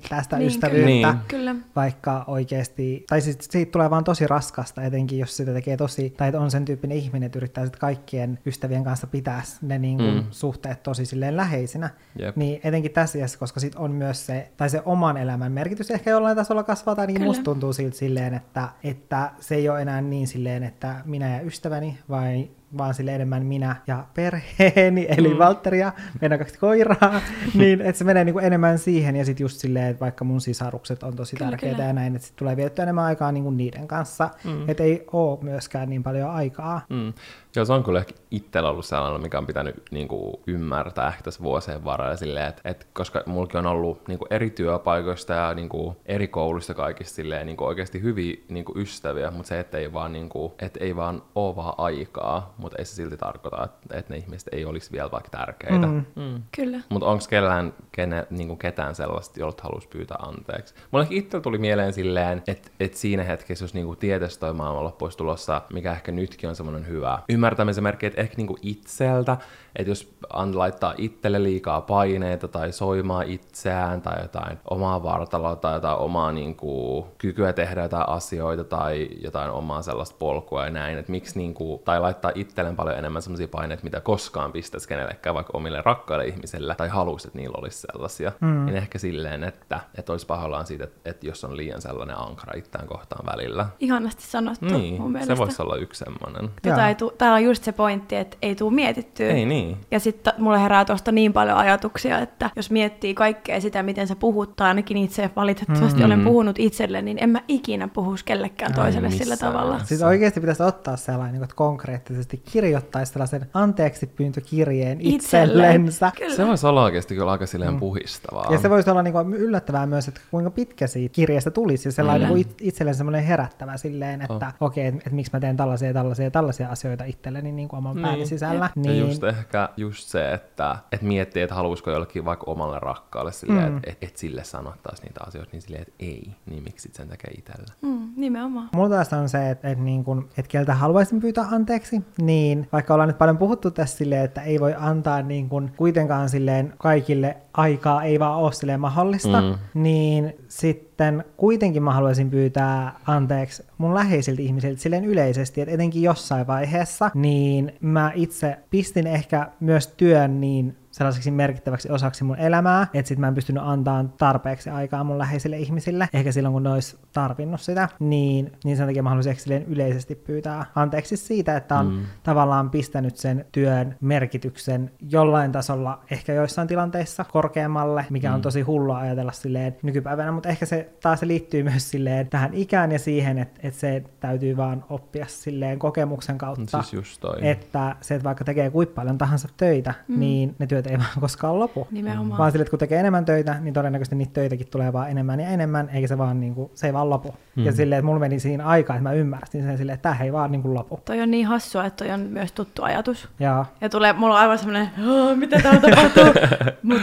tekohengittää sitä Niin, ystävyyttä, kyllä. Niin. Kyllä. vaikka oikeasti, tai sit siitä tulee vaan tosi raskasta, etenkin jos sitä tekee tosi, tai että on sen tyyppinen ihminen, että yrittää sit kaikkien ystävien kanssa pitää ne niin kuin Mm. suhteet tosi silleen läheisinä, Jep. niin etenkin tässä iässä, koska sit on myös se, tai se oman elämän merkitys ehkä jollain tasolla kasvaa, tai Kyllä. musta tuntuu siltä silleen, että, että se ei ole enää niin silleen, että minä ja ystäväni, vai vaan sille enemmän minä ja perheeni, eli mm. Valtteri ja meidän kaksi koiraa, (laughs) niin että se menee niinku enemmän siihen, ja sitten just silleen, että vaikka mun sisarukset on tosi Kyllä, tärkeitä kyllä. ja näin, että sit tulee vietettyä enemmän aikaa niinku niiden kanssa, mm. että ei ole myöskään niin paljon aikaa. Mm. Joo, se on kyllä ehkä itsellä ollut sellainen, mikä on pitänyt niin kuin, ymmärtää ehkä tässä vuosien varrella silleen, että, että koska mullakin on ollut niin kuin, eri työpaikoista ja niin kuin, eri kouluista kaikista silleen, niin kuin, oikeasti hyviä niin kuin, ystäviä, mutta se, että ei vaan, niin kuin, että ei vaan ole vaan aikaa, mutta ei se silti tarkoita, että, että ne ihmiset ei olisi vielä vaikka tärkeitä. Mm. Mm. Kyllä. Mutta onko kellään, kene, niin kuin ketään sellaista, jolta haluaisi pyytää anteeksi? Mulle ehkä itsellä tuli mieleen silleen, että, että siinä hetkessä, jos niin kuin tietäisi toi maailmanloppu olisi tulossa, mikä ehkä nytkin on semmoinen hyvä ymmärtämisen merkki, että ehkä niin kuin itseltä, että jos laittaa itselle liikaa paineita tai soimaa itseään tai jotain omaa vartaloa tai jotain omaa niin kuin, kykyä tehdä jotain asioita tai jotain omaa sellaista polkua ja näin, että miksi niin kuin, tai laittaa itselleen paljon enemmän sellaisia paineita, mitä koskaan pistäisi kenellekään vaikka omille rakkaille ihmisille tai haluaisi, että niillä olisi sellaisia, mm. niin ehkä silleen, että, että olisi pahoillaan siitä, että, että jos on liian sellainen ankara itseään kohtaan välillä. Ihanasti sanottu Niin, mun mielestä. se voisi olla yksi semmoinen. Tota tää on just se pointti, että ei tule mietittyä. Ei niin. Ja sitten mulle herää tuosta niin paljon ajatuksia, että jos miettii kaikkea sitä, miten sä puhut, tai ainakin itse valitettavasti mm. olen puhunut itselle, niin en mä ikinä puhuisi kellekään toiselle Ai sillä tavalla. Siis oikeasti pitäisi ottaa sellainen, niin kuin, että konkreettisesti kirjoittaisi sellaisen anteeksi pyyntökirjeen Itselleen. itsellensä. Kyllä. Se voisi olla oikeasti kyllä aika silleen puhistavaa. Ja se voisi olla niin kuin yllättävää myös, että kuinka pitkä siitä kirjeestä tulisi. Ja sellainen Kyllä. niin itselleen semmoinen herättävä silleen, että Oh. okei, että, että miksi mä teen tällaisia ja tällaisia ja tällaisia asioita itselleni niin kuin oman Niin. pääni sisällä. Ja Niin, just ehkä just se, että, että miettii, että haluaisiko jollekin vaikka omalle rakkaalle silleen, mm. että et, et sille sanottaisi niitä asioita, niin silleen, että ei, niin miksi sit sen tekee itsellä. Mm, nimenomaan. Mulla taas on se, että, että, niin kun, että keltä haluaisin pyytää anteeksi, niin vaikka ollaan nyt paljon puhuttu tässä silleen, että ei voi antaa niin kun, kuitenkaan silleen kaikille aikaa, ei vaan ole silleen mahdollista, mm. niin sitten kuitenkin mä haluaisin pyytää anteeksi mun läheisiltä ihmisiltä silleen yleisesti, että etenkin jossain vaiheessa, niin mä itse pistin ehkä myös työn niin sellaiseksi merkittäväksi osaksi mun elämää, että sit mä en pystynyt antamaan tarpeeksi aikaa mun läheisille ihmisille, ehkä silloin kun ne olisi tarvinnut sitä, niin, niin sen takia mä haluaisin silleen yleisesti pyytää anteeksi siitä, että on Mm. tavallaan pistänyt sen työn merkityksen jollain tasolla ehkä joissain tilanteissa korkeammalle, mikä Mm. on tosi hullua ajatella silleen nykypäivänä, mutta ehkä se taas se liittyy (laughs) myös silleen tähän ikään ja siihen, että, että se täytyy vaan oppia silleen kokemuksen kautta, Siis just toi. että se, että vaikka tekee kuinka paljon tahansa töitä, mm. niin ne työt ei (laughs) vaan koskaan lopu. Nimenomaan. Vaan sille, että kun tekee enemmän töitä, niin todennäköisesti niitä töitäkin tulee vaan enemmän ja enemmän, eikä se vaan niin kuin, se ei vaan lopu. Mm. Ja silleen, että mulla meni siinä aikaa, että mä ymmärsin sen silleen, että tämä ei vaan niin kuin lopu. Toi on niin hassua, että toi on myös tuttu ajatus. Ja Ja tulee, mulla on aivan semmoinen, "Aa, mitä täällä tapahtuu? (laughs) Mut,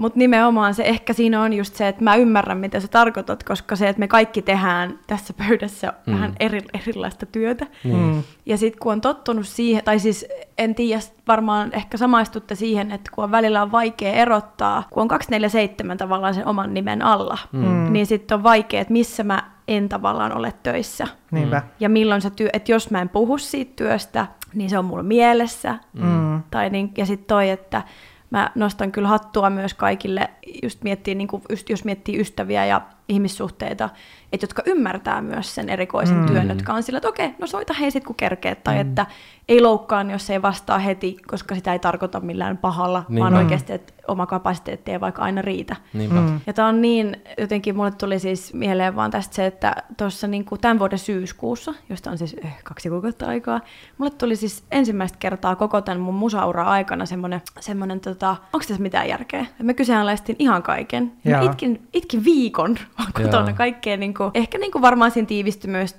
mut nimenomaan se ehkä siinä on just se, että mä ymmärrän, mitä sä tarkoitat, koska se, että me kaikki tehdään tässä pöydässä Mm. mm. vähän eri, erilaista työtä. mm. Ja sitten kun on tottunut siihen, tai siis en tiedä, varmaan ehkä samaistutte siihen, että kun on välillä on vaikea erottaa, kun on 247 tavallaan sen oman nimen alla, mm. niin sitten on vaikea, että missä mä en tavallaan ole töissä. niinpä. Ja milloin se työ, että jos mä en puhu siitä työstä, niin se on mulla mielessä. Mm. Tai niin, ja sitten toi, että mä nostan kyllä hattua myös kaikille, just miettii, niin kuin, just, jos miettii ystäviä ja ihmissuhteita, että jotka ymmärtää myös sen erikoisen mm. työn, jotka on sillä, että okei, no soita hei sit kun kerkeet, tai mm. että ei loukkaan, jos ei vastaa heti, koska sitä ei tarkoita millään pahalla, Niin. vaan oikeasti, että oma kapasiteetti ei vaikka aina riitä. Niinpä. Mm. Ja tämä on niin, jotenkin mulle tuli siis mieleen vaan tästä se, että tuossa niin tämän vuoden syyskuussa, josta on siis eh, kaksi kuukautta aikaa, mulle tuli siis ensimmäistä kertaa koko tämän mun musaura aikana semmoinen, semmoinen tota, onko tässä mitään järkeä? Mä kyseenalaistin ihan kaiken. Ja mä itkin, itkin viikon (laughs) kotona Joo. kaikkea, niin kuin, ehkä niin kuin varmaan siinä tiivistyi myös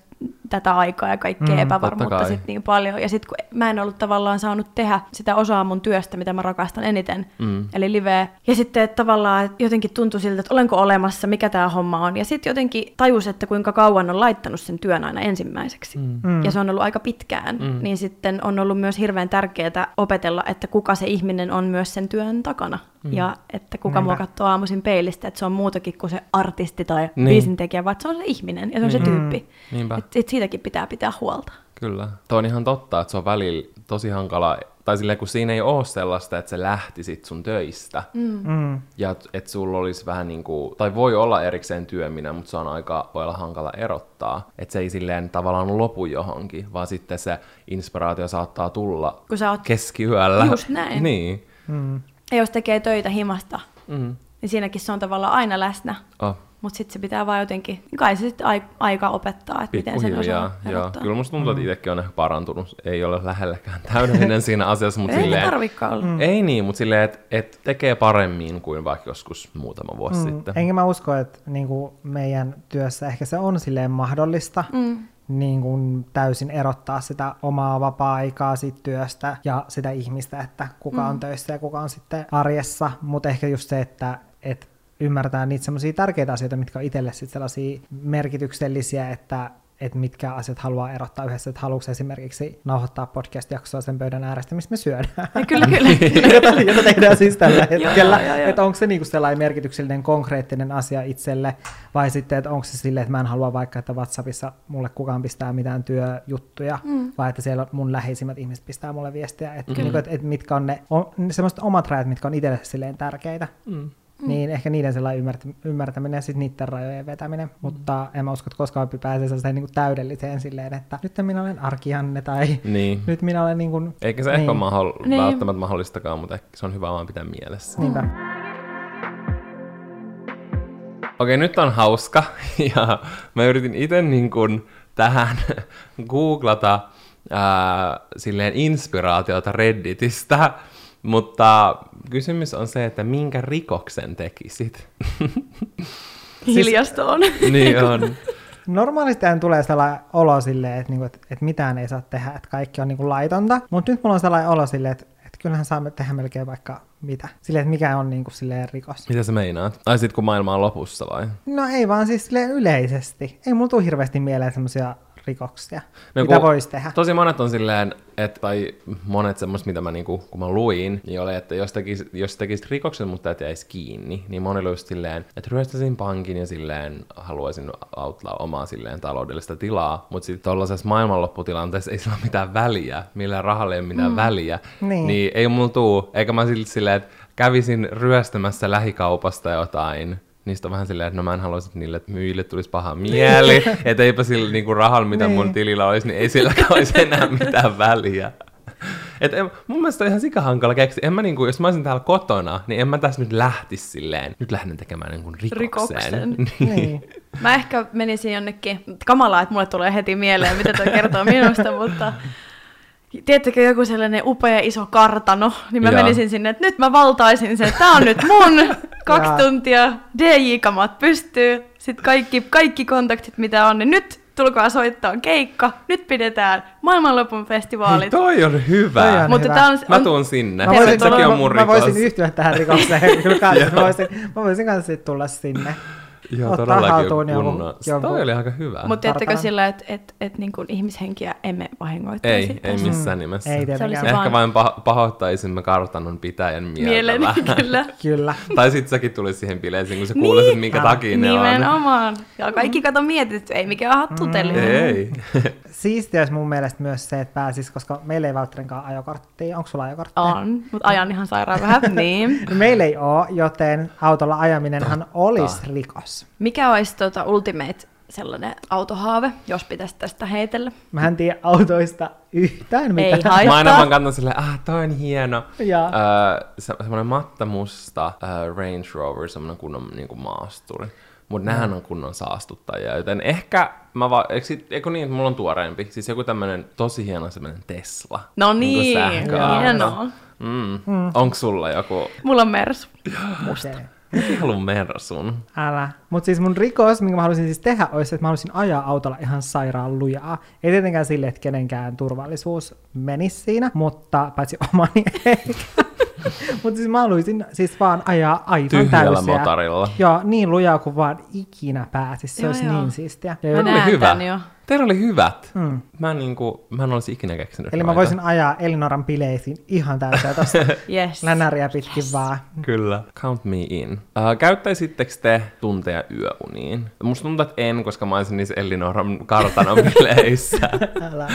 tätä aikaa ja kaikkea Mm, epävarmuutta kai. sit niin paljon. Ja sitten kun mä en ollut tavallaan saanut tehdä sitä osaa mun työstä, mitä mä rakastan eniten, Mm. eli liveä. Ja sitten että tavallaan jotenkin tuntui siltä, että olenko olemassa, mikä tämä homma on. Ja sitten jotenkin tajus, että kuinka kauan on laittanut sen työn aina ensimmäiseksi. Mm. Mm. Ja se on ollut aika pitkään. Mm. Niin sitten on ollut myös hirveän tärkeää opetella, että kuka se ihminen on myös sen työn takana. Mm. Ja että kuka Niinpä. mua katsoo aamuisin peilistä, että se on muutakin kuin se artisti tai Niin. biisintekijä, vaan se on se ihminen ja se on se Niin. tyyppi. Niinpä. Et, et siitäkin pitää pitää huolta. Kyllä. Tuo on ihan totta, että se on välillä tosi hankala, tai silleen, kun siinä ei ole sellaista, että se lähti sit sun töistä, Mm. ja että et sulla olisi vähän niin kuin, tai voi olla erikseen työminen, mutta se on aika, voi olla hankala erottaa. Että se ei silleen tavallaan lopu johonkin, vaan sitten se inspiraatio saattaa tulla Kun sä oot, keskiyöllä. Just näin. (laughs) niin. Mm. Ja jos tekee töitä himasta, Mm. niin siinäkin se on tavallaan aina läsnä. Oh. Mutta sitten se pitää vaan jotenkin, kai se sitten ai- aika opettaa, että miten sen osaa joo. Kyllä musta tuntuu, että itsekin on ehkä parantunut. Ei ole lähelläkään täydellinen (laughs) siinä asiassa, mutta Ei silleen... tarvikaan olla. Mm. Ei niin, mutta silleen, että et tekee paremmin kuin vaikka joskus muutama vuosi mm. sitten. Enkä mä usko, että niin kuin meidän työssä ehkä se on silleen mahdollista. Mm. Niin kuin täysin erottaa sitä omaa vapaa-aikaa siitä työstä ja sitä ihmistä, että kuka on töissä ja kuka on sitten arjessa, mutta ehkä just se, että, että ymmärtää niitä semmoisia tärkeitä asioita, mitkä on itselle sitten sellaisia merkityksellisiä, että että mitkä asiat haluaa erottaa yhdessä, että haluatko esimerkiksi nauhoittaa podcast-jaksoa sen pöydän äärestä, mistä me syödään. Ja kyllä, kyllä. (laughs) jota, jota tehdään siis tällä hetkellä. Että onko se niinku sellainen merkityksellinen konkreettinen asia itselle, vai sitten, että onko se silleen, että mä en halua vaikka, että WhatsAppissa mulle kukaan pistää mitään työjuttuja, mm. vai että siellä mun läheisimmät ihmiset pistää mulle viestiä, että mm. niinku, et, et mitkä on ne, on, semmoiset omat rajat, mitkä on itselle silleen tärkeitä. Mm. Niin ehkä niiden sellainen ymmärtä- ymmärtäminen ja sitten niiden rajojen vetäminen, mm. mutta en mä usko, että koskaan pääsee sellaiseen niin kuin täydelliseen silleen, että nyt minä olen arkianne tai Niin. (laughs) nyt minä olen niin kuin... Eikä se niin. ehkä ole mahdoll- Niin. välttämättä mahdollistakaan, mutta ehkä se on hyvä vaan pitää mielessä. Niinpä. Okei, nyt on hauska, (laughs) ja mä yritin itse niin kuin tähän (laughs) googlata ää, silleen inspiraatiota Redditistä, mutta kysymys on se, että minkä rikoksen tekisit? (laughs) Hiljasta on. (laughs) niin on. Normaalistihan tulee sellainen olo silleen, että, niinku, että, että mitään ei saa tehdä, että kaikki on niinku laitonta, mutta nyt mulla on sellainen olo silleen, että, että kyllähän saamme tehdä melkein vaikka mitä. Silleen, että mikä on niinku silleen rikos. Mitä sä meinaat? Ai sit kun maailma on lopussa vai? No ei vaan siis silleen yleisesti. Ei mulla tule hirveästi mieleen semmoisia rikoksia, No, mitä voisi tehdä. Tosi monet on silleen, että, tai monet semmoista, mitä mä niinku, kun mä luin, niin oli, että jos tekisit, jos tekisit rikoksen, mutta et jäisi kiinni, niin monilla olisi silleen, että ryöstäisin pankin ja silleen haluaisin auttaa omaa silleen taloudellista tilaa, mutta sitten tuollaisessa maailmanlopputilanteessa ei sillä ole mitään väliä, millä rahalla ei ole mitään mm. väliä, Niin. niin ei mulla tuu, eikä mä silti silleen, että kävisin ryöstämässä lähikaupasta jotain, Niistä on vähän silleen, että no mä en haluaisi, että niille myyjille tulisi paha mieli, (laughs) että eipä sillä niinku rahalla, mitä Niin. mun tilillä olisi, niin ei silläkään olisi enää mitään väliä. Et en, mun mielestä on ihan sikahankala keksi. En mä niinku, jos mä olisin täällä kotona, niin en mä tässä nyt lähtisi silleen, nyt lähden tekemään niinku rikokseen. Rikoksen. (laughs) Niin. Mä ehkä menisin jonnekin, kamalaa, että mulle tulee heti mieleen, mitä toi kertoo minusta, mutta tiedättekö joku sellainen upea iso kartano, niin mä Joo. menisin sinne, että nyt mä valtaisin sen, tää on nyt mun, (laughs) kaksi Jaa. tuntia, DJ-kamat pystyy, sitten kaikki, kaikki kontaktit mitä on, niin nyt tulkaa soittaa keikka, nyt pidetään maailmanlopun festivaalit. Toi on hyvä. Toi on Mutta hyvä. tää on, Mä tuun sinne. Mä voisin, sekin on mun mä, mä rikos. voisin yhtyä tähän rikokseen. Kyllä (laughs) mä, voisin, mä voisin kanssa tulla sinne. Joo, ottaa todellakin haltuun jonkun- kunnon. jonkun- Toi oli aika hyvä. Mutta tiedättekö Tarkkaan. sillä, että et, et, niin kuin ihmishenkiä emme vahingoittaisi ei, ei tässä? missään nimessä. Ei Se olisi Ehkä vaan- vain pah- pahoittaisimme kartanon pitäjän mieltä Mieleni, kyllä. (laughs) Kyllä. tai sit säkin tulisit siihen bileisiin, kun sä kuulisit, minkä Ah, takia ne on. Nimenomaan. Ja kaikki kato mietit, että ei mikään hattutelli. Ei. (laughs) Siistiä olisi mun mielestä myös se, että pääsis, koska meillä ei välttämättä ajokorttia. Onko sulla ajokorttia? On, mutta ajan ihan sairaan vähän. (laughs) niin. Meillä ei ole, joten autolla ajaminenhan olisi rikos. Mikä olisi tota ultimate sellainen autohaave, jos pitäisi tästä heitellä? Mä en tiedä autoista yhtään Ei mitään. haittaa. Mä aina vaan katson silleen, ah, toi on hieno. Ja. Öö, se, semmoinen matta musta uh, Range Rover, semmoinen kunnon niinku maasturi. Mutta nehän on kunnon saastuttajia, joten ehkä mä vaan, eikö, sit, eikö niin, että mulla on tuoreempi, siis joku tämmönen tosi hieno semmoinen Tesla. No Niinku niin, sähköauto. hienoa. Mm. Mm. Onko sulla joku, Mulla on Mersu. Okei. Mä haluan Mersun. Älä. Mutta siis mun rikos, minkä mä haluaisin siis tehdä, olisi, että mä haluaisin ajaa autolla ihan sairaan lujaa. Ei tietenkään sille, että kenenkään turvallisuus menisi siinä, mutta paitsi omani (laughs) eikä. Mutta siis mä haluaisin siis vaan ajaa aivan Tyhjällä täysiä. motorilla. Joo, niin lujaa kuin vaan ikinä pääsis. Se Joo, olisi joo. niin siistiä. Ja Mä näen hyvä. tän jo. Teillä oli hyvät. Mm. Mä, en niinku, mä en olisi ikinä keksinyt Eli mä voisin ajaa Elinoran bileisiin ihan täysiä tosta (laughs) Yes. länäriä pitkin vaan. Kyllä. Count me in. Uh, käyttäisittekö te tunteja yöuniin? Musta tuntuu, että en, koska mä olisin niissä Elinoran kartanon (laughs) bileissä. Älä.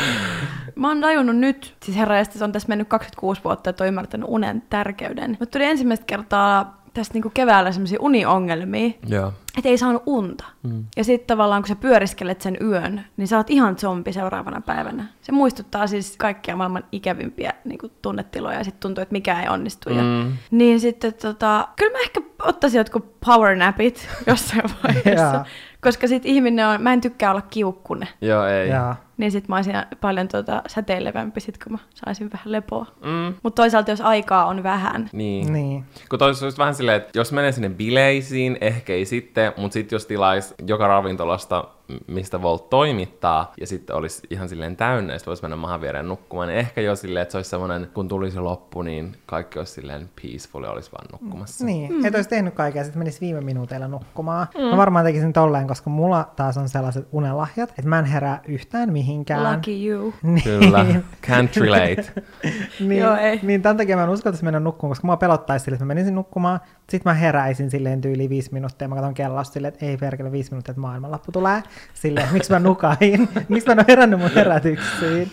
Mä oon tajunnut nyt, siis herra se on tässä mennyt 26 vuotta, että oon ymmärtänyt unen tärkeyden. Mutta tuli ensimmäistä kertaa tästä niinku keväällä semmoisia uniongelmia, Joo. että ei saanut unta. Mm. Ja sitten tavallaan kun sä pyöriskelet sen yön, niin sä oot ihan zombi seuraavana päivänä. Se muistuttaa siis kaikkia maailman ikävimpiä niin kuin tunnetiloja ja sitten tuntuu, että mikään ei onnistu. Ja, Mm. niin sitten tota, kyllä mä ehkä ottaisin jotkut power napit (laughs) jossain vaiheessa. Joo. Koska sit ihminen on, mä en tykkää olla kiukkunen. Joo, ei. Joo. Niin sit mä olisin paljon tota säteilevämpi sit, kun mä saisin vähän lepoa. Mm, Mutta toisaalta jos aikaa on vähän, niin. Niin. Kun toisaalta olisi vähän silleen, että jos menee sinne bileisiin, ehkä ei sitten, mutta sitten jos tilaisi joka ravintolasta, mistä Volt toimittaa, ja sitten olisi ihan silleen täynnä, ja sitten voisi mennä mahan viereen nukkumaan, niin ehkä jo silleen, että se olisi semmoinen, kun tuli se loppu, niin kaikki olisi silleen peaceful ja olisi vaan nukkumassa. Niin, mm. et olisi tehnyt kaikkea, sitten menisi viime minuuteilla nukkumaan. Mm. Mä varmaan tekisin tolleen, koska mulla taas on sellaiset unelahjat, että mä en herää yhtään mihinkään. lucky you. Niin. Kyllä, can't relate. (laughs) niin, Joo, ei. niin tämän takia mä en uskaltaisi mennä nukkumaan, koska mua pelottaisi sille, että mä menisin nukkumaan, sitten mä heräisin silleen tyyli viisi minuuttia, ja mä katson kellosta silleen, että ei perkele viisi minuuttia, että maailmanloppu tulee. Silleen, miksi mä nukain, (laughs) miksi mä en ole herännyt mun herätyksiin.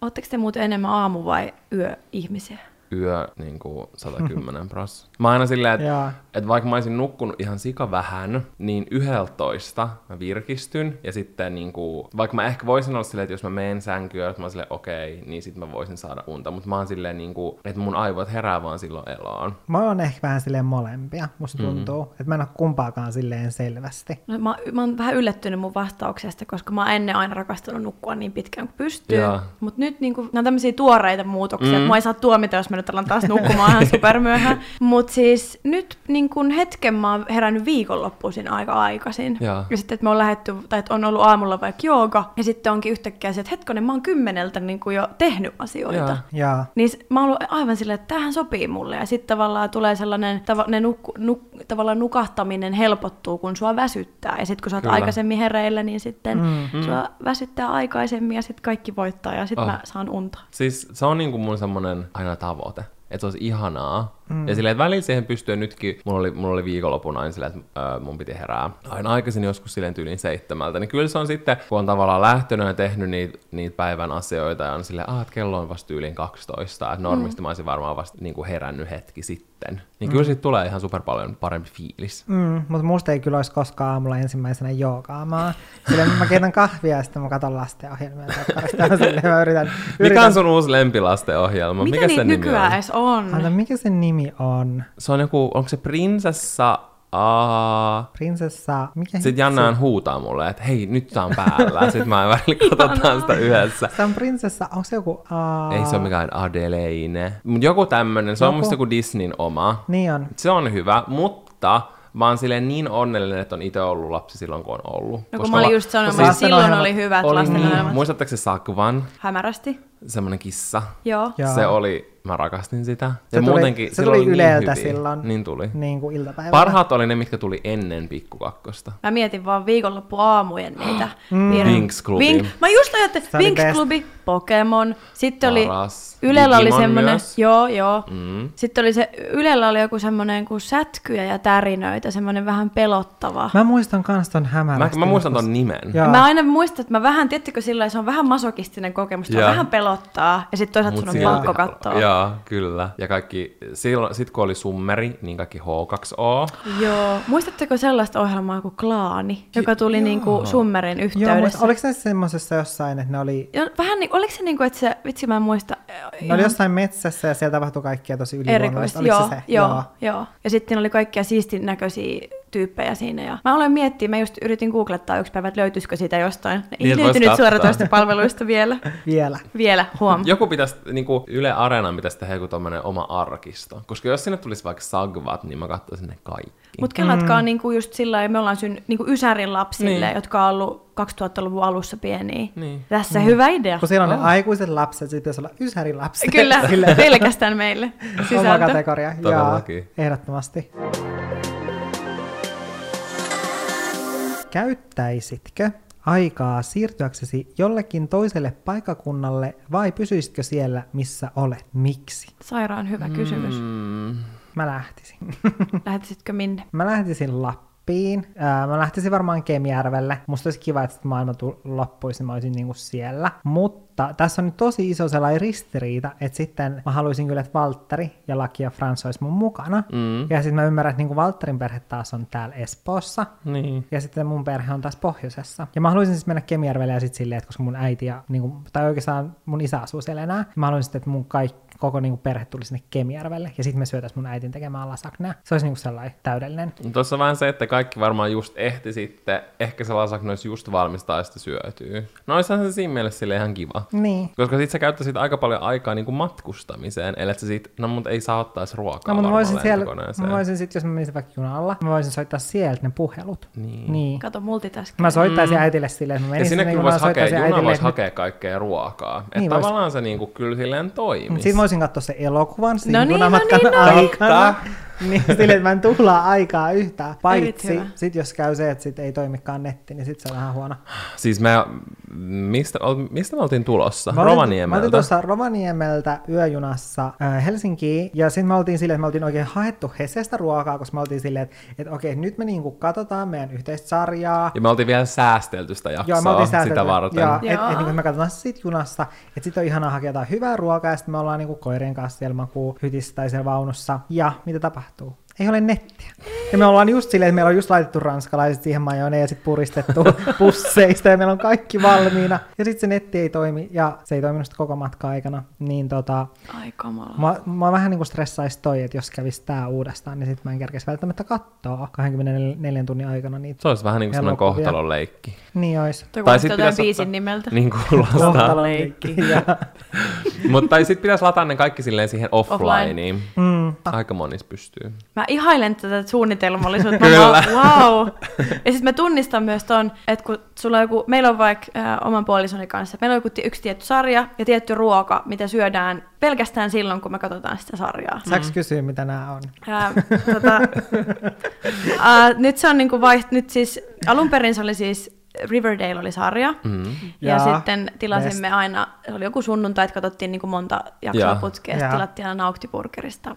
Oletteko te muuten enemmän aamu- vai yöihmisiä? Yö niin kuin 110 pros. Mä aina silleen, että et vaikka mä olisin nukkunut ihan sika vähän, niin yhdeltoista mä virkistyn. Ja sitten niin kuin, vaikka mä ehkä voisin olla silleen, että jos mä menen sänkyyn, että mä silleen okei, niin sitten mä voisin saada unta. Mutta mä oon silleen, niin kuin, että mun aivot herää vaan silloin eloon. Mä oon ehkä vähän silleen molempia, musta Mm. tuntuu, että mä en ole kumpaakaan silleen selvästi. No, mä, mä oon vähän yllättynyt mun vastauksesta, koska mä oon ennen aina rakastanut nukkua niin pitkään kuin pystyy. Mutta nyt niin kuin, nämä on tämmöisiä tuoreita muutoksia, mm. että mä ei saa tuomita, jos mä nyt alan taas nukkumaan ihan supermyöhään. Mutta siis nyt niin kuin hetken mä oon herännyt viikonloppuisin aika aikaisin. Joo. Ja sitten, että me on lähetty, tai että on ollut aamulla vaikka jooga, ja sitten onkin yhtäkkiä se, että hetkonen, mä oon kymmeneltä niin kuin jo tehnyt asioita. Joo. Ja Niin mä oon ollut aivan silleen, että tämähän sopii mulle. Ja sitten tavallaan tulee sellainen, tava, ne nuk, nuk, tavallaan nukahtaminen helpottuu, kun sua väsyttää. Ja sitten kun sä oot Kyllä. aikaisemmin hereillä, niin sitten Mm. mm. sua väsyttää aikaisemmin ja sitten kaikki voittaa ja sitten Oh. oh. mä saan unta. Siis se on niinku mun semmonen aina tavoite. Että se olisi ihanaa. Mm. Ja silleen, että välillä siihen pystyy nytkin, mulla oli, mulla oli viikonlopun aina silleen, että äh, mun piti herää aina aikaisin joskus silleen tyyliin seitsemältä. Niin kyllä se on sitten, kun on tavallaan lähtenyt ja tehnyt niitä, niitä päivän asioita ja on silleen, ah, että kello on vasta tyyliin 12, että normisti mm. mä olisin varmaan vasta niin kuin herännyt hetki sitten. Niin kyllä siitä tulee ihan super paljon parempi fiilis. Mm, mutta musta ei kyllä olisi koskaan aamulla ensimmäisenä joogaamaan. Sillä mä keitän kahvia ja sitten mä katson lastenohjelmia. Silleen mä yritän, Mikä yritän on sun uusi lempilastenohjelma? Mitä Mikä niitä sen nimi nykyään on? edes on? Anta, mikä sen nimi on? Se on joku, onko se prinsessa... Aa, Prinsessa... Mikä Sitten hitsi? Jannaan huutaa mulle, että hei, nyt tää on päällä. Sitten mä välillä katsotaan sitä yhdessä. Se on prinsessa... Onko se joku... Uh... Ei se ole mikään Adeleine. Mut joku tämmönen, se on Joku. musta joku Disneyn oma. Niin on. Se on hyvä, mutta mä oon silleen niin onnellinen, että on itse ollut lapsi silloin, kun on ollut. No kun mä olin just sanonut, että silloin oli hyvät oli lastenohjelmat. niin, muistatteko se Sakvan, Hämärästi. Semmonen kissa? Joo. Joo. Se oli, mä rakastin sitä. Se tuli, se sillä tuli oli Yleltä niin hyviä. silloin. Niin tuli. Niin kuin iltapäivällä. Parhaat oli ne, mitkä tuli ennen pikkukakkosta. Mä mietin vaan viikonloppu aamujen niitä. (gasps) Mm. virhe- Winx-klubi. Wink, mä just ajattelin, Se oli best. Winx-klubi, Pokemon. Sitten oli, Paras. Ylellä oli semmoinen, myös. joo joo. Mm. Sitten oli se, Ylellä oli joku semmoinen kuin sätkyjä ja tärinöitä, semmoinen vähän pelottava. Mä muistan kans ton hämärästi. Mä, mä muistan ton nimen. Joo. Mä aina muistan, että mä vähän, tiettikö sillä se on vähän masokistinen kokemus, se Joo. vähän pelottaa, ja sitten toisaalta sun on silti- pakko katsoa. Joo, kyllä. Ja kaikki, silloin, sit kun oli summeri, niin kaikki H2O. Joo. Muistatteko sellaista ohjelmaa kuin Klaani, joka tuli niinku Summerin Joo, yhteydessä? muista, oliko se semmosessa jossain, että ne oli, Ja vähän niin, oliko se niin kuin, että se, vitsi mä en muista. ne oli jossain metsässä ja siellä tapahtui kaikkia tosi yliluonnollista. erikoista. Joo, se se? joo, joo, joo. Ja sitten oli kaikkia siistin näköisiä tyyppejä siinä. Ja mä aloin miettiä, mä just yritin googlettaa yksi päivä, että löytyisikö siitä jostain. Ei Niin, löytynyt katsoa. suoratoistopalveluista (laughs) vielä. Vielä. Vielä, huom. Joku pitäisi, niinku Yle Areenan pitäisi tehdä joku tommonen oma arkisto. Koska jos sinne tulisi vaikka sagvat, niin mä katsoisin ne kaikki. Mutta kelatkaa mm. niinku just sillä lailla, me ollaan syn, niinku Ysärin lapsille, Niin. niin. jotka on ollut 2000-luvun alussa pieniä. Niin. Tässä hyvä idea. Kun siellä on ne aikuiset lapset, sitten pitäisi olla ysärin lapset. Kyllä, (laughs) pelkästään meille Oma sisältö. kategoria. Joo, Todellakin. ehdottomasti. Käyttäisitkö aikaa siirtyäksesi jollekin toiselle paikakunnalle vai pysyisitkö siellä, missä olet? Miksi? Sairaan hyvä kysymys. Mm, Mä lähtisin. (laughs) Lähtisitkö minne? Mä lähtisin Lappiin. Ää, mä lähtisin varmaan Kemijärvelle. Musta olisi kiva, että maailma tu- loppuisi, niin mä olisin niinku siellä. Mutta tässä on nyt tosi iso sellainen ristiriita, että sitten mä haluaisin kyllä, että Valtteri ja Laki ja Frans olisi mun mukana. mm, Ja sitten mä ymmärrän, että niinku Valtterin perhe taas on täällä Espoossa. niin. Ja sitten mun perhe on taas pohjoisessa. Ja mä haluaisin siis mennä Kemijärvelle ja sitten silleen, että koska mun äiti ja, niin kuin, tai oikeastaan mun isä asuu siellä enää, mä haluaisin sitten, että mun kaikki, koko niinku perhe tuli sinne Kemijärvelle, ja sitten me syötäisiin mun äitin tekemään lasagnea. Se olisi niinku sellainen täydellinen. Tuossa on vähän se, että kaikki varmaan just ehti sitten, ehkä se lasakne olisi just valmistaa ja sitten syötyy. No olisihan se siinä mielessä sille ihan kiva. Niin. Koska sit sä käyttäisit aika paljon aikaa niin kuin matkustamiseen, ellei sä sit, no mutta ei saa ottaa ruokaa No, mutta mä varmaan voisin, siellä, lentokoneeseen. mä voisin sitten, jos mä menisin vaikka junalla, mä voisin soittaa sieltä ne puhelut. Niin. niin. Kato multitasking. Mä soittaisin mm. äitille silleen, että mä Ja menisin sinne sinnekin junaan, voisi hakea, soittaisin juna äitille, voisi että hakea kaikkea ruokaa. Että Niin vois. tavallaan se niinku kyllä silleen toimisi. Sitten mä voisin katsoa sen elokuvan siinä No niin, no niin, no niin. aikana. (laughs) Niin, silleen, että mä en tuhlaa aikaa yhtään. Paitsi sit jos käy se, että sit ei toimikaan netti, niin sit se on vähän huono. Siis me, mistä, mistä me oltiin tulossa? Mä olin- Mä Rovaniemeltä. oltiin tuossa Rovaniemeltä yöjunassa äh, Helsinkiin, ja sitten me oltiin silleen, että me oltiin oikein haettu Hesestä ruokaa, koska me oltiin silleen, että, että okei, nyt me niinku katsotaan meidän yhteistä sarjaa. Ja me oltiin vielä säästelty sitä jaksoa Joo, me oltiin säästelty. sitä varten. Ja, et, Joo. et, niin me katsotaan siitä junassa, että sitten on ihanaa hakea jotain hyvää ruokaa, ja sitten me ollaan niinku koirien kanssa siellä makuu hytissä tai siellä vaunussa. Ja mitä tapahtuu? Pahto. Ei ole nettiä. Ja me ollaan just silleen, että meillä on just laitettu ranskalaiset siihen majoneen ja sitten puristettu (laughs) pusseista ja meillä on kaikki valmiina. Ja sitten se netti ei toimi ja se ei toiminut koko matka aikana. Niin tota, Ai kamala. Mä, mä vähän niin kuin stressaisi toi, että jos kävisi tää uudestaan, niin sit mä en kerkesi välttämättä katsoa 24 tunnin aikana niitä. Se olisi vähän niin kuin semmoinen kohtalon leikki. Niin ois. Toi Tai kuulostaa sit jotain pitäisi biisin ottaa- nimeltä. Niin kuulostaa. (laughs) Ja, Mutta tai sitten pitäisi latata ne kaikki silleen siihen offlineen. mm, Aika monis pystyy. Mä ihailen tätä suunnitelmallisuutta. Kyllä. Mä vaan, wow. Ja sitten mä tunnistan myös ton, että kun sulla on joku, meillä on vaikka äh, oman puolisoni kanssa, meillä on joku yksi tietty sarja ja tietty ruoka, mitä syödään pelkästään silloin, kun me katsotaan sitä sarjaa. saaks kysyä, mitä nämä on? Ää, tota, ää, nyt se on niinku vaiht, nyt siis, alun perin se oli siis, Riverdale oli sarja, Mm. ja, Jaa, sitten tilasimme aina, se oli joku sunnuntai, että katsottiin niinku monta jaksoa Jaa. putkea, ja tilattiin aina nauktiburgerista.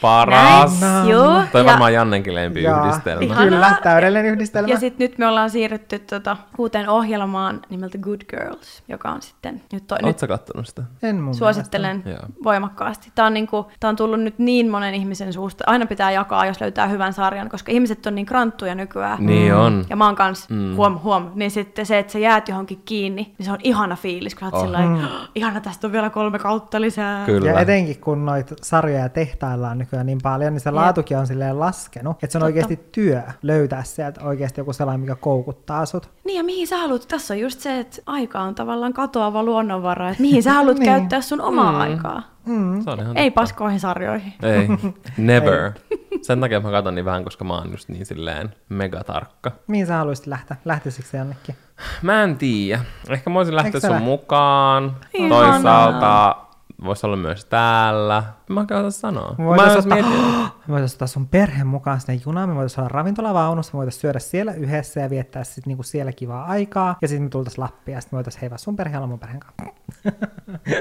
Paras. Näin, joo. Toi Ja- varmaan Jannenkin lempi Jaa, yhdistelmä. Ihanaa. Kyllä, täydellinen yhdistelmä. Ja sitten nyt me ollaan siirrytty tota, uuteen ohjelmaan nimeltä Good Girls, joka on sitten nyt, to, nyt Oletko kattonut sitä? en mun suosittelen Joo. voimakkaasti. Tämä on, niinku, tää on tullut nyt niin monen ihmisen suusta. Aina pitää jakaa, jos löytää hyvän sarjan, koska ihmiset on niin kranttuja nykyään. Niin on. Ja mä oon kans, Mm. mm. huom, huom, niin sitten se, että sä jäät johonkin kiinni, niin se on ihana fiilis, kun sä oot oh. mm. ihana, tästä on vielä kolme kautta lisää. Kyllä. Ja etenkin kun noita sarjoja tehtaillaan nykyään niin paljon, niin se laatukin on silleen laskenut, että se on Totta. oikeasti työ löytää sieltä oikeasti joku sellainen, mikä koukuttaa sut. Niin ja mihin sä haluat, tässä on just se, että aika on tavallaan katoava luonnonvara, että mihin sä haluat (laughs) Niin. käyttää sun omaa mm. aikaa. Mm. Ei paskoihin sarjoihin. Ei, (laughs) never. (laughs) Sen takia mä katson niin vähän, koska mä oon just niin silleen megatarkka. Mihin sä haluaisit lähteä? Lähtisikö se jonnekin? Mä en tiedä. Ehkä mä voisin lähteä sun mukaan. Ihanaa. Toisaalta voisi olla myös täällä. Mä en osata sanoa. Mä voitaisiin jos ottaa, me (gasps) voitaisiin ottaa sun perheen mukaan sinne junaan, me voitaisiin olla ravintolavaunussa, me voitaisiin syödä siellä yhdessä ja viettää sit niinku siellä kivaa aikaa. Ja sitten me tultaisiin Lappiin ja sitten me voitaisiin heivaa sun perheen ja mun perheen kanssa.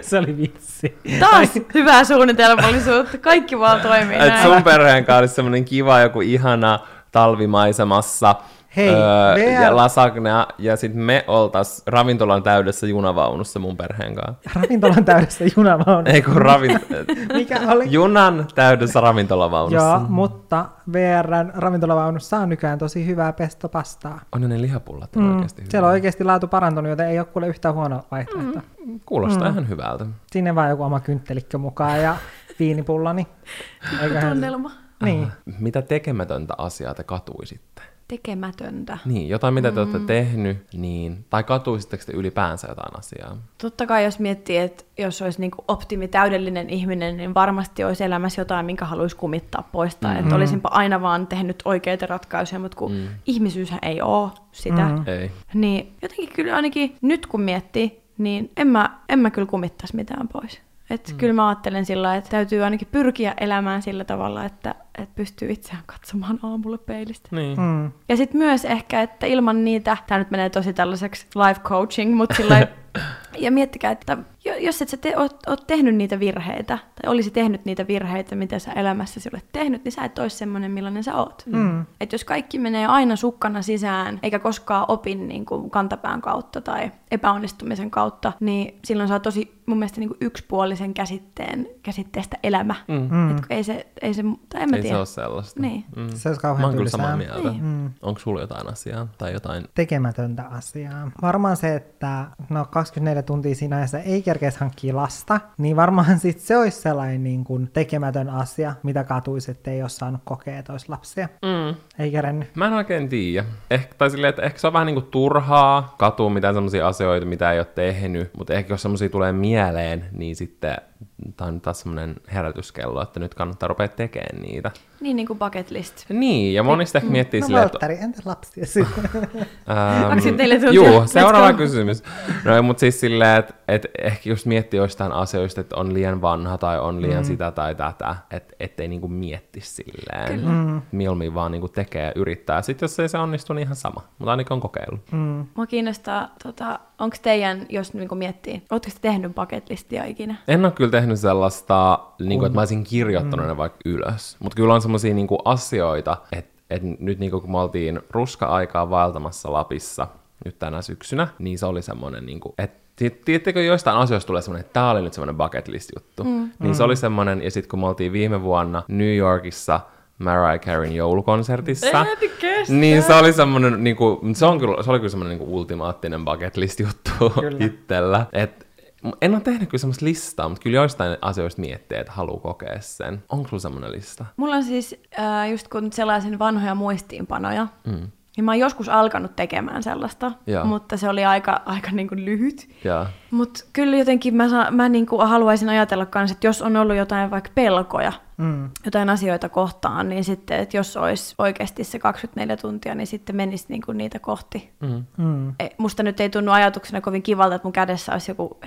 (laughs) se oli vitsi. Taas hyvää suunnitelmallisuutta. Kaikki vaan toimii Et näin. sun perheen kanssa olisi semmonen kiva joku ihana talvimaisemassa. Hei, öö, VR. ja lasagnea, ja sitten me oltais ravintolan täydessä junavaunussa mun perheen kanssa. Ravintolan täydessä junavaunussa. Ei kun ravin... Mikä oli? Junan täydessä ravintolavaunussa. Joo, mutta VRn ravintolavaunussa on nykyään tosi hyvää pestopastaa. On ne lihapullat on Mm, oikeasti hyvä. siellä on oikeasti laatu parantunut, joten ei ole kuule yhtään huono vaihtoehto. Mm. Kuulostaa ihan hyvältä. Sinne vaan joku oma kynttelikkö mukaan ja viinipullo, niin (laughs) eiköhän... Tunnelma. Niin. Mitä tekemätöntä asiaa te katuisitte? Tekemätöntä. Niin, jotain mitä te olette tehnyt, niin, tai katuisitteko te ylipäänsä jotain asiaa? Totta kai jos miettii, että jos olisi niin optimi täydellinen ihminen, niin varmasti olisi elämässä jotain, minkä haluaisi kumittaa poistaa. Mm. Että olisinpa aina vaan tehnyt oikeita ratkaisuja, mutta kun mm. ihmisyyshän ei ole sitä. Mm. Ei. Niin jotenkin kyllä ainakin nyt kun miettii, niin en mä, en mä kyllä kumittaisi mitään pois. Et mm. Kyllä mä ajattelen sillä että täytyy ainakin pyrkiä elämään sillä tavalla, että, että pystyy itseään katsomaan aamulla peilistä. Niin. Mm. Ja sitten myös ehkä, että ilman niitä, tämä nyt menee tosi tällaiseksi life coaching, mutta sillä (laughs) ja miettikää, että jo- jos et sä te, oot, oot tehnyt niitä virheitä, tai olisi tehnyt niitä virheitä, mitä sä elämässäsi olet tehnyt, niin sä et olisi semmoinen, millainen sä oot. Mm. Että jos kaikki menee aina sukkana sisään, eikä koskaan opin niin kuin kantapään kautta tai epäonnistumisen kautta, niin silloin saa tosi mun mielestä niin kuin yksipuolisen käsitteen, käsitteestä elämä. Mm. Mm. Et ei se, ei se, tai en mä Ei se tiedä. ole sellaista. Niin. Mm. Se olisi Mä kauhean oon kyllä samaa mieltä. Niin. Mm. Onko sulla jotain asiaa tai jotain? Tekemätöntä asiaa. Varmaan se, että no 24 tuntia siinä ajassa ei kerkeisi hankkia lasta, niin varmaan sit se olisi sellainen niin kuin tekemätön asia, mitä katuisi, että ei ole saanut kokea, olisi lapsia. Mm. Ei kerennyt. Mä en oikein tiedä. Ehkä, tai silleen, että ehkä se on vähän niinku turhaa katua mitään semmoisia asioita, mitä ei ole tehnyt, mutta ehkä jos semmoisia tulee mieleen, niin sitten tämä on taas semmoinen herätyskello, että nyt kannattaa rupea tekemään niitä. Niin, niin kuin bucket list. Niin, ja monista ehkä miettii No silleen, että Valtteri, entä lapsia sitten? (laughs) Ähm, Onko sit neljä tuntia? Juu, seuraava kysymys. No, mutta siis silleen, että et ehkä just miettii jostain asioista, että on liian vanha tai on liian mm. sitä tai tätä, että ettei niinku mietti silleen. Mm. Mieluummin vaan niinku tekee ja yrittää. Sitten jos ei se onnistu, niin ihan sama. Mutta ainakin on kokeillut. Mm. Mua kiinnostaa, tota, onko teidän, jos niinku miettii, ootteko te tehnyt bucket listia ikinä? En ole kyllä tehnyt sellaista, niin kuin, että mä olisin kirjoittanut mm. ne vaikka ylös. Mutta kyllä on sellaisia niin asioita, että et nyt niin kuin, kun me oltiin ruska-aikaa vaeltamassa Lapissa nyt tänä syksynä, niin se oli semmoinen, niin kuin, että ti- Tiedättekö, joistain asioista tulee semmoinen, että tämä oli nyt semmoinen bucket list juttu. Mm. Niin se oli semmoinen, ja sitten kun me oltiin viime vuonna New Yorkissa Mariah Careyn joulukonsertissa, niin se oli semmoinen, niin kuin, se, on kyllä, se oli kyllä semmoinen niin ultimaattinen bucket list juttu Kyllä. itsellä. Et, en ole tehnyt kyllä semmoista listaa, mutta kyllä joistain asioista miettii, että haluaa kokea sen. Onko sulla semmoinen lista? Mulla on siis, äh, just kun sellaisin vanhoja muistiinpanoja, Mm. niin mä oon joskus alkanut tekemään sellaista, Joo. mutta se oli aika, aika niin kuin lyhyt. Ja, Mutta kyllä jotenkin mä, sa- mä niin kuin haluaisin ajatella myös, että jos on ollut jotain vaikka pelkoja, Mm. jotain asioita kohtaan, niin sitten, että jos olisi oikeasti se 24 tuntia, niin sitten menisi niin kuin niitä kohti. mm. Mm. Ei- Musta nyt ei tunnu ajatuksena kovin kivalta, että mun kädessä olisi joku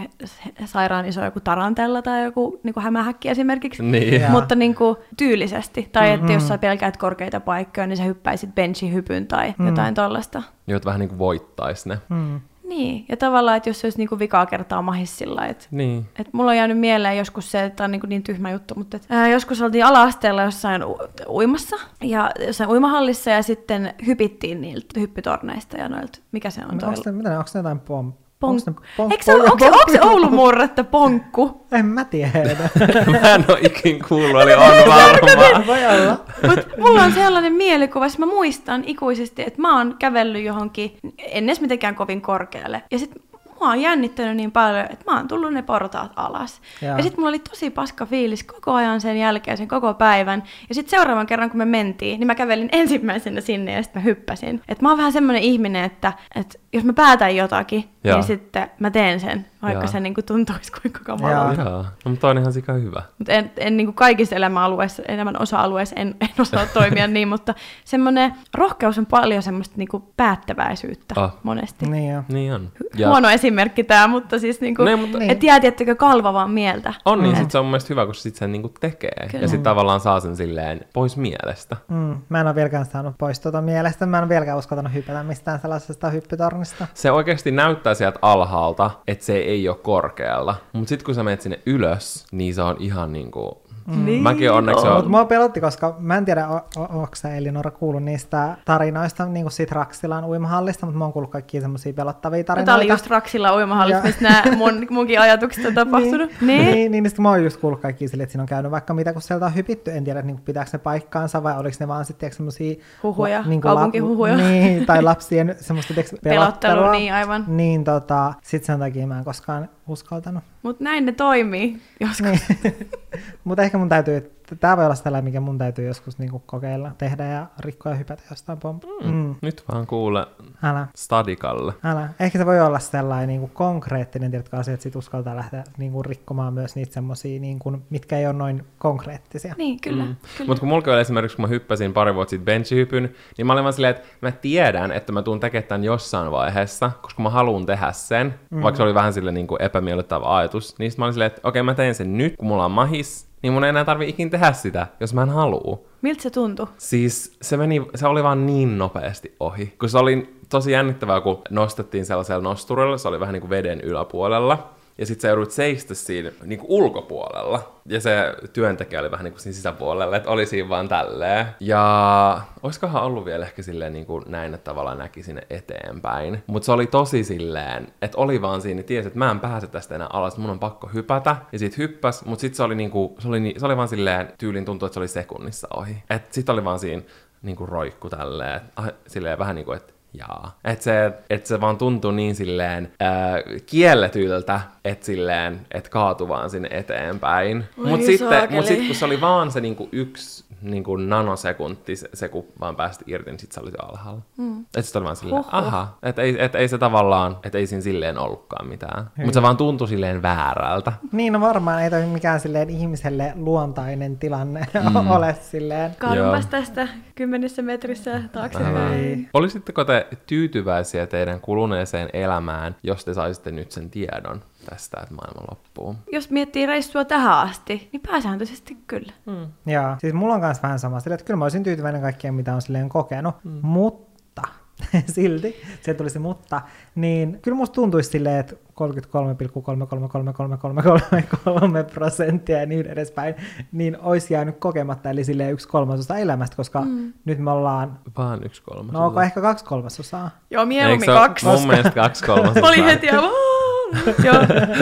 sairaan iso joku tarantella tai joku niin kuin hämähäkki esimerkiksi. Niin. Jaa. Mutta niin kuin tyylisesti. Tai että jos sä pelkäät korkeita paikkoja, niin sä hyppäisit benchihypyn tai mm. jotain tollasta. Joita vähän niin kuin voittais ne. Mm. Niin, ja tavallaan, että jos se olisi niin kuin vikaa kertaa mahis sillä että Niin. et mulla on jäänyt mieleen joskus se, että on niin, niin tyhmä juttu, mutta et, ää, joskus oltiin ala-asteella jossain u- uimassa ja jossain uimahallissa ja sitten hypittiin niiltä hyppytorneista ja noilta, mikä se on No, toi? onko ne, mitä ne, onko ne jotain pom... Ne ponk- Eikö se, onko, se, onko se (laughs) Oulun murretta ponkku? En mä tiedä. (laughs) Mä en ole ikin kuullut, eli on varma. Voi olla. Mutta mulla on sellainen mielikuva, että mä muistan ikuisesti, että mä oon kävellyt johonkin, en edes mitenkään kovin korkealle. Ja sitten mua on jännittänyt niin paljon, että mä oon tullut ne portaat alas. Jaa. Ja sitten mulla oli tosi paska fiilis koko ajan sen jälkeen, sen koko päivän. Ja sitten seuraavan kerran, kun me mentiin, niin mä kävelin ensimmäisenä sinne ja sitten mä hyppäsin. Et mä oon vähän semmoinen ihminen, että, että jos mä päätän jotakin, Jaa. niin sitten mä teen sen, vaikka Jaa. se niinku tuntuisi kuinka kamalalta. Joo, no, mutta on ihan sika hyvä. Mutta en, en niin kuin kaikissa elämäalueissa, elämän osa-alueissa en, en osaa (laughs) toimia niin, mutta semmoinen rohkeus on paljon semmoista niin kuin päättäväisyyttä Ah. monesti. Niin jo. Niin on. Ja. Huono esimerkki tämä, mutta siis niin kuin, Ne, mutta- et jää tiettykö kalvavaan mieltä. On, niin Et- sit se on mun mielestä hyvä, kun sit sen niinku tekee. Kyllä. Ja sit tavallaan saa sen silleen pois mielestä. Mm. Mä en ole vieläkään saanut pois tuota mielestä. Mä en ole vieläkään uskaltanut hypätä mistään sellaisesta hyppytornista. Se oikeasti näyttää sieltä alhaalta, että se ei ole korkealla. Mutta sitten kun sä menet sinne ylös, niin se on ihan niinku... Niin Mäkin onneksi on. on- Mutta mua pelotti, koska mä en tiedä, onko sä Elinora kuullut niistä tarinoista, niin kuin siitä Raksilan uimahallista, mutta mä oon kuullut kaikkia semmoisia pelottavia No, tarinoita. Tämä oli just Raksilla uimahallissa, Joo. mistä nämä mun, munkin ajatukset on (laughs) tapahtunut. Niin, Niin. niin, niin, niin sitten mä oon just kuullut kaikki sille, että siinä on käynyt vaikka mitä, kun sieltä on hypitty. En tiedä, niin kuin pitääkö ne paikkaansa vai oliko ne vaan sitten semmoisia... Huhuja, kaupunkihuhuja. (laughs) Niin, tai lapsien semmoista tiiäks, (laughs) Pelottelu, pelottelua. niin aivan. Niin, tota, sit sen takia mä en koskaan uskaltanut. Mutta näin ne toimii joskus. Niin. (laughs) Mutta ehkä mun täytyy, tämä voi olla sellainen, mikä mun täytyy joskus niinku kokeilla, tehdä ja rikkoa ja hypätä jostain pomp. Mm. Mm. Nyt vaan kuule Älä. stadikalle. Älä. Ehkä se voi olla sellainen niin kuin konkreettinen, tiedätkö, asia, että sit uskaltaa lähteä niin kuin, rikkomaan myös niitä semmoisia, niin kuin, mitkä ei ole noin konkreettisia. Niin, kyllä. Mm. kyllä. Mutta kun mulla oli esimerkiksi, kun mä hyppäsin pari vuotta sitten benchihypyn, niin mä olin vaan silleen, että mä tiedän, että mä tuun tekemään tämän jossain vaiheessa, koska mä haluan tehdä sen, mm. vaikka se oli vähän sille niin kuin epämiellyttävä ajatus. Niin sitten mä olin silleen, että okei, mä teen sen nyt, kun mulla on mahis, niin mun ei enää tarvi ikin tehdä sitä, jos mä en halua. Miltä se tuntui? Siis se, meni, se oli vaan niin nopeasti ohi. Kun se oli tosi jännittävää, kun nostettiin sellaisella nosturilla, se oli vähän niin kuin veden yläpuolella. Ja sitten sä joudut seistä siinä niin kuin ulkopuolella. Ja se työntekijä oli vähän niin kuin siinä sisäpuolella, että oli siinä vaan tälleen. Ja olisikohan ollut vielä ehkä silleen niin kuin näin, että tavallaan näki sinne eteenpäin. Mutta se oli tosi silleen, että oli vaan siinä, tiesi, että mä en pääse tästä enää alas, mun on pakko hypätä. Ja sit hyppäs, mutta sitten se oli niinku, se oli, se oli vaan silleen, tyylin tuntui, että se oli sekunnissa ohi. Et sit oli vaan siinä niinku roikku tälleen, ah, silleen vähän niinku, että jaa. Että se, et se vaan tuntuu niin silleen ää, kielletyltä, että silleen, että kaatu vaan sinne eteenpäin. Mutta sitten mut sit, kun se oli vaan se niinku yksi niinku nanosekunti, se, se kun vaan päästi irti, niin sit se oli jo alhaalla. Mm. Että sit oli vaan silleen, Huhhuh. aha, että ei, et ei se tavallaan, että ei siinä silleen ollutkaan mitään. Mutta se vaan tuntui silleen väärältä. Niin, no varmaan ei toi mikään silleen ihmiselle luontainen tilanne mm. (laughs) ole silleen. Karmas Joo. tästä kymmenessä metrissä taaksepäin. Ei. Olisitteko te tyytyväisiä teidän kuluneeseen elämään, jos te saisitte nyt sen tiedon tästä, että maailma loppuu? Jos miettii reissua tähän asti, niin pääsääntöisesti kyllä. Joo, siis mulla on myös vähän sama sille, että kyllä mä olisin tyytyväinen kaikkeen, mitä on silleen kokenut, mm. mutta silti, se tuli se mutta, niin kyllä musta tuntuisi silleen, että 33,3333333 prosenttia ja niin edespäin, niin olisi jäänyt kokematta, eli silleen yksi kolmasosa elämästä, koska mm. nyt me ollaan, Vaan yksi kolmas. no onko ehkä kaksi kolmasosaa? Joo, mieluummin kaksi. Mun mielestä kaksi kolmasosaa. Mä olin heti aivan... (laughs) Joo.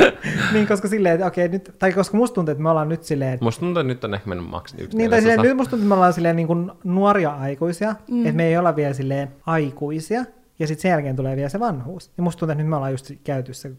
(laughs) niin, koska silleen, että okei, nyt, tai koska musta tuntuu, että me ollaan nyt silleen, Musta tuntuu, että nyt on ehkä mennyt maks yksi Niin, tai silleen, nyt musta tuntuu, että me ollaan silleen niin kuin nuoria aikuisia, mm. että me ei olla vielä silleen aikuisia, ja sitten sen jälkeen tulee vielä se vanhuus. Ja musta tuntuu, että nyt me ollaan just käyty se 33,33333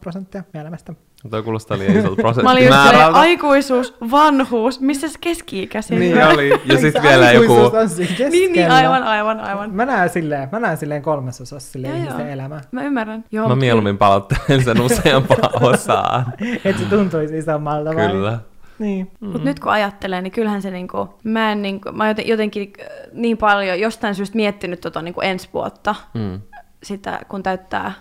prosenttia meidän elämästä. Toi kuulostaa liian isolta (laughs) Mä olin just silleen, prosenttimäärältä. aikuisuus, vanhuus, missä se keski-ikä siinä? Niin oli. Ja sitten vielä joku... aikuisuus on siinä niin, niin, aivan, aivan, aivan. Mä näen silleen, mä näen silleen kolmasosassa silleen Joo, ihmisten joo. elämää. Mä ymmärrän. Joo, Mä mieluummin palauttelen sen useampaan (laughs) osaan. Että se tuntuisi isommalta vai? Kyllä. Niin. Mm. Mutta nyt kun ajattelee, niin kyllähän se niinku, mä en niinku, mä oon joten- jotenkin äh, niin paljon jostain syystä miettinyt tota niinku ensi vuotta, Mm. sitä kun täyttää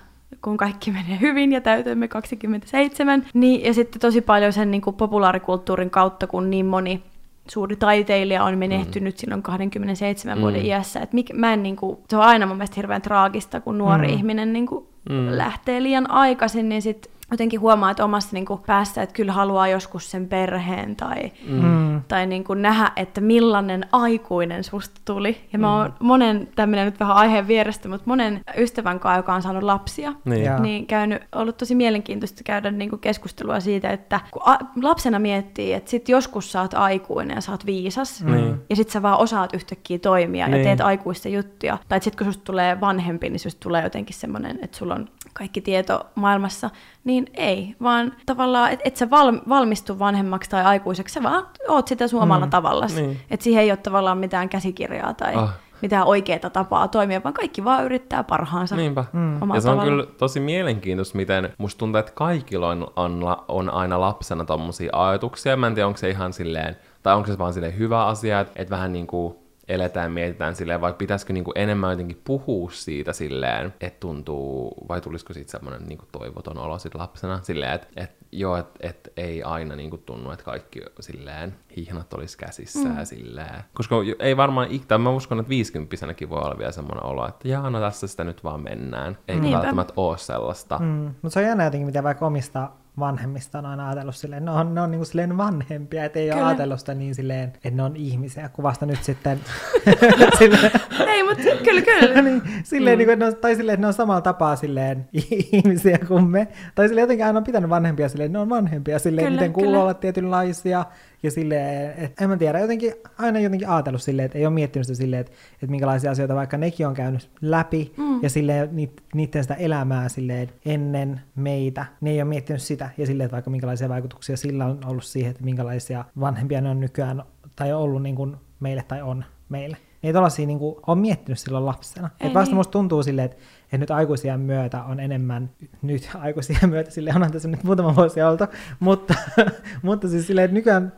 kun kaikki menee hyvin ja täytämme 27, niin, ja sitten tosi paljon sen niin kuin populaarikulttuurin kautta, kun niin moni suuri taiteilija on menehtynyt mm. silloin 27 Mm. vuoden iässä. Et mik, mä en, niin kuin, se on aina mun mielestä hirveän traagista, kun nuori Mm. ihminen niin kuin, Mm. lähtee liian aikaisin, niin sitten jotenkin huomaa, että omassa niin kuin, päässä, että kyllä haluaa joskus sen perheen tai, Mm. tai niin kuin nähdä, että millainen aikuinen susta tuli. Ja mä oon monen, tämmöinen nyt vähän aiheen vierestä, mutta monen ystävän kanssa, joka on saanut lapsia, Niin. Niin käynyt, ollut tosi mielenkiintoista käydä niin kuin keskustelua siitä, että kun a, lapsena miettii, että sit joskus sä oot aikuinen ja sä oot viisas, Niin. ja sit sä vaan osaat yhtäkkiä toimia Niin. ja teet aikuista juttuja. Tai sit kun susta tulee vanhempi, niin susta tulee jotenkin semmoinen, että sulla on kaikki tieto maailmassa, niin ei, vaan tavallaan, että et sä val, valmistu vanhemmaksi tai aikuiseksi, sä vaan oot sitä sun omalla Mm. tavalla. Niin. Että siihen ei ole tavallaan mitään käsikirjaa tai Ah. mitään oikeaa tapaa toimia, vaan kaikki vaan yrittää parhaansa. Niinpä. Mm. Ja se on tavalla. kyllä tosi mielenkiintoista, miten musta tuntuu, että kaikilla on, on, on aina lapsena tommosia ajatuksia. Mä en tiedä, onko se ihan silleen, tai onko se vaan silleen hyvä asia, että, että vähän niin kuin eletään, mietitään silleen, vai pitäisikö niin kuin enemmän jotenkin puhua siitä silleen, että tuntuu, vai tulisiko siitä semmoinen niin kuin toivoton olo sit lapsena, silleen, että, että joo, että, että ei aina niin kuin tunnu, että kaikki silleen hihnat olisi käsissä mm. ja silleen. Koska ei varmaan, ik- tai mä uskon, että viisikymppisenäkin voi olla vielä semmoinen olo, että jaa, no tässä sitä nyt vaan mennään. Ei välttämättä ole sellaista. Mm. Mutta se on jännä jotenkin, mitä vaikka omista vanhemmista on aina ajatellut silleen, ne on, ne on niinku silleen vanhempia, että ei ole ajatellut sitä niin silleen, että ne on ihmisiä, kun vasta nyt sitten (laughs) (laughs) silleen, Ei, mutta kyllä, kyllä. (laughs) niin, silleen, mm. niin kuin, että ne on, tai silleen, että ne on samalla tapaa silleen ihmisiä kuin me. Tai silleen jotenkin aina on pitänyt vanhempia silleen, ne on vanhempia silleen, Kyllä, miten kuuluu kyllä. olla tietynlaisia. Ja silleen, että en mä tiedä, jotenkin, aina jotenkin ajatellut silleen, että ei ole miettinyt sitä silleen, että, että minkälaisia asioita vaikka nekin on käynyt läpi. Mm. Ja silleen niit, niiden sitä elämää silleen ennen meitä. Ne ei ole miettinyt sitä. Ja silleen, että vaikka minkälaisia vaikutuksia sillä on ollut siihen, että minkälaisia vanhempia ne on nykyään tai on ollut niin kuin meille tai on meille. Ei tollasia niin kuin, ole miettinyt silloin lapsena. Ei Et vasta niin. musta tuntuu silleen, että, että nyt aikuisien myötä on enemmän, nyt aikuisien (laughs) myötä, sille onhan tässä nyt muutama vuosi oltu, mutta, (laughs) mutta siis silleen, että nykyään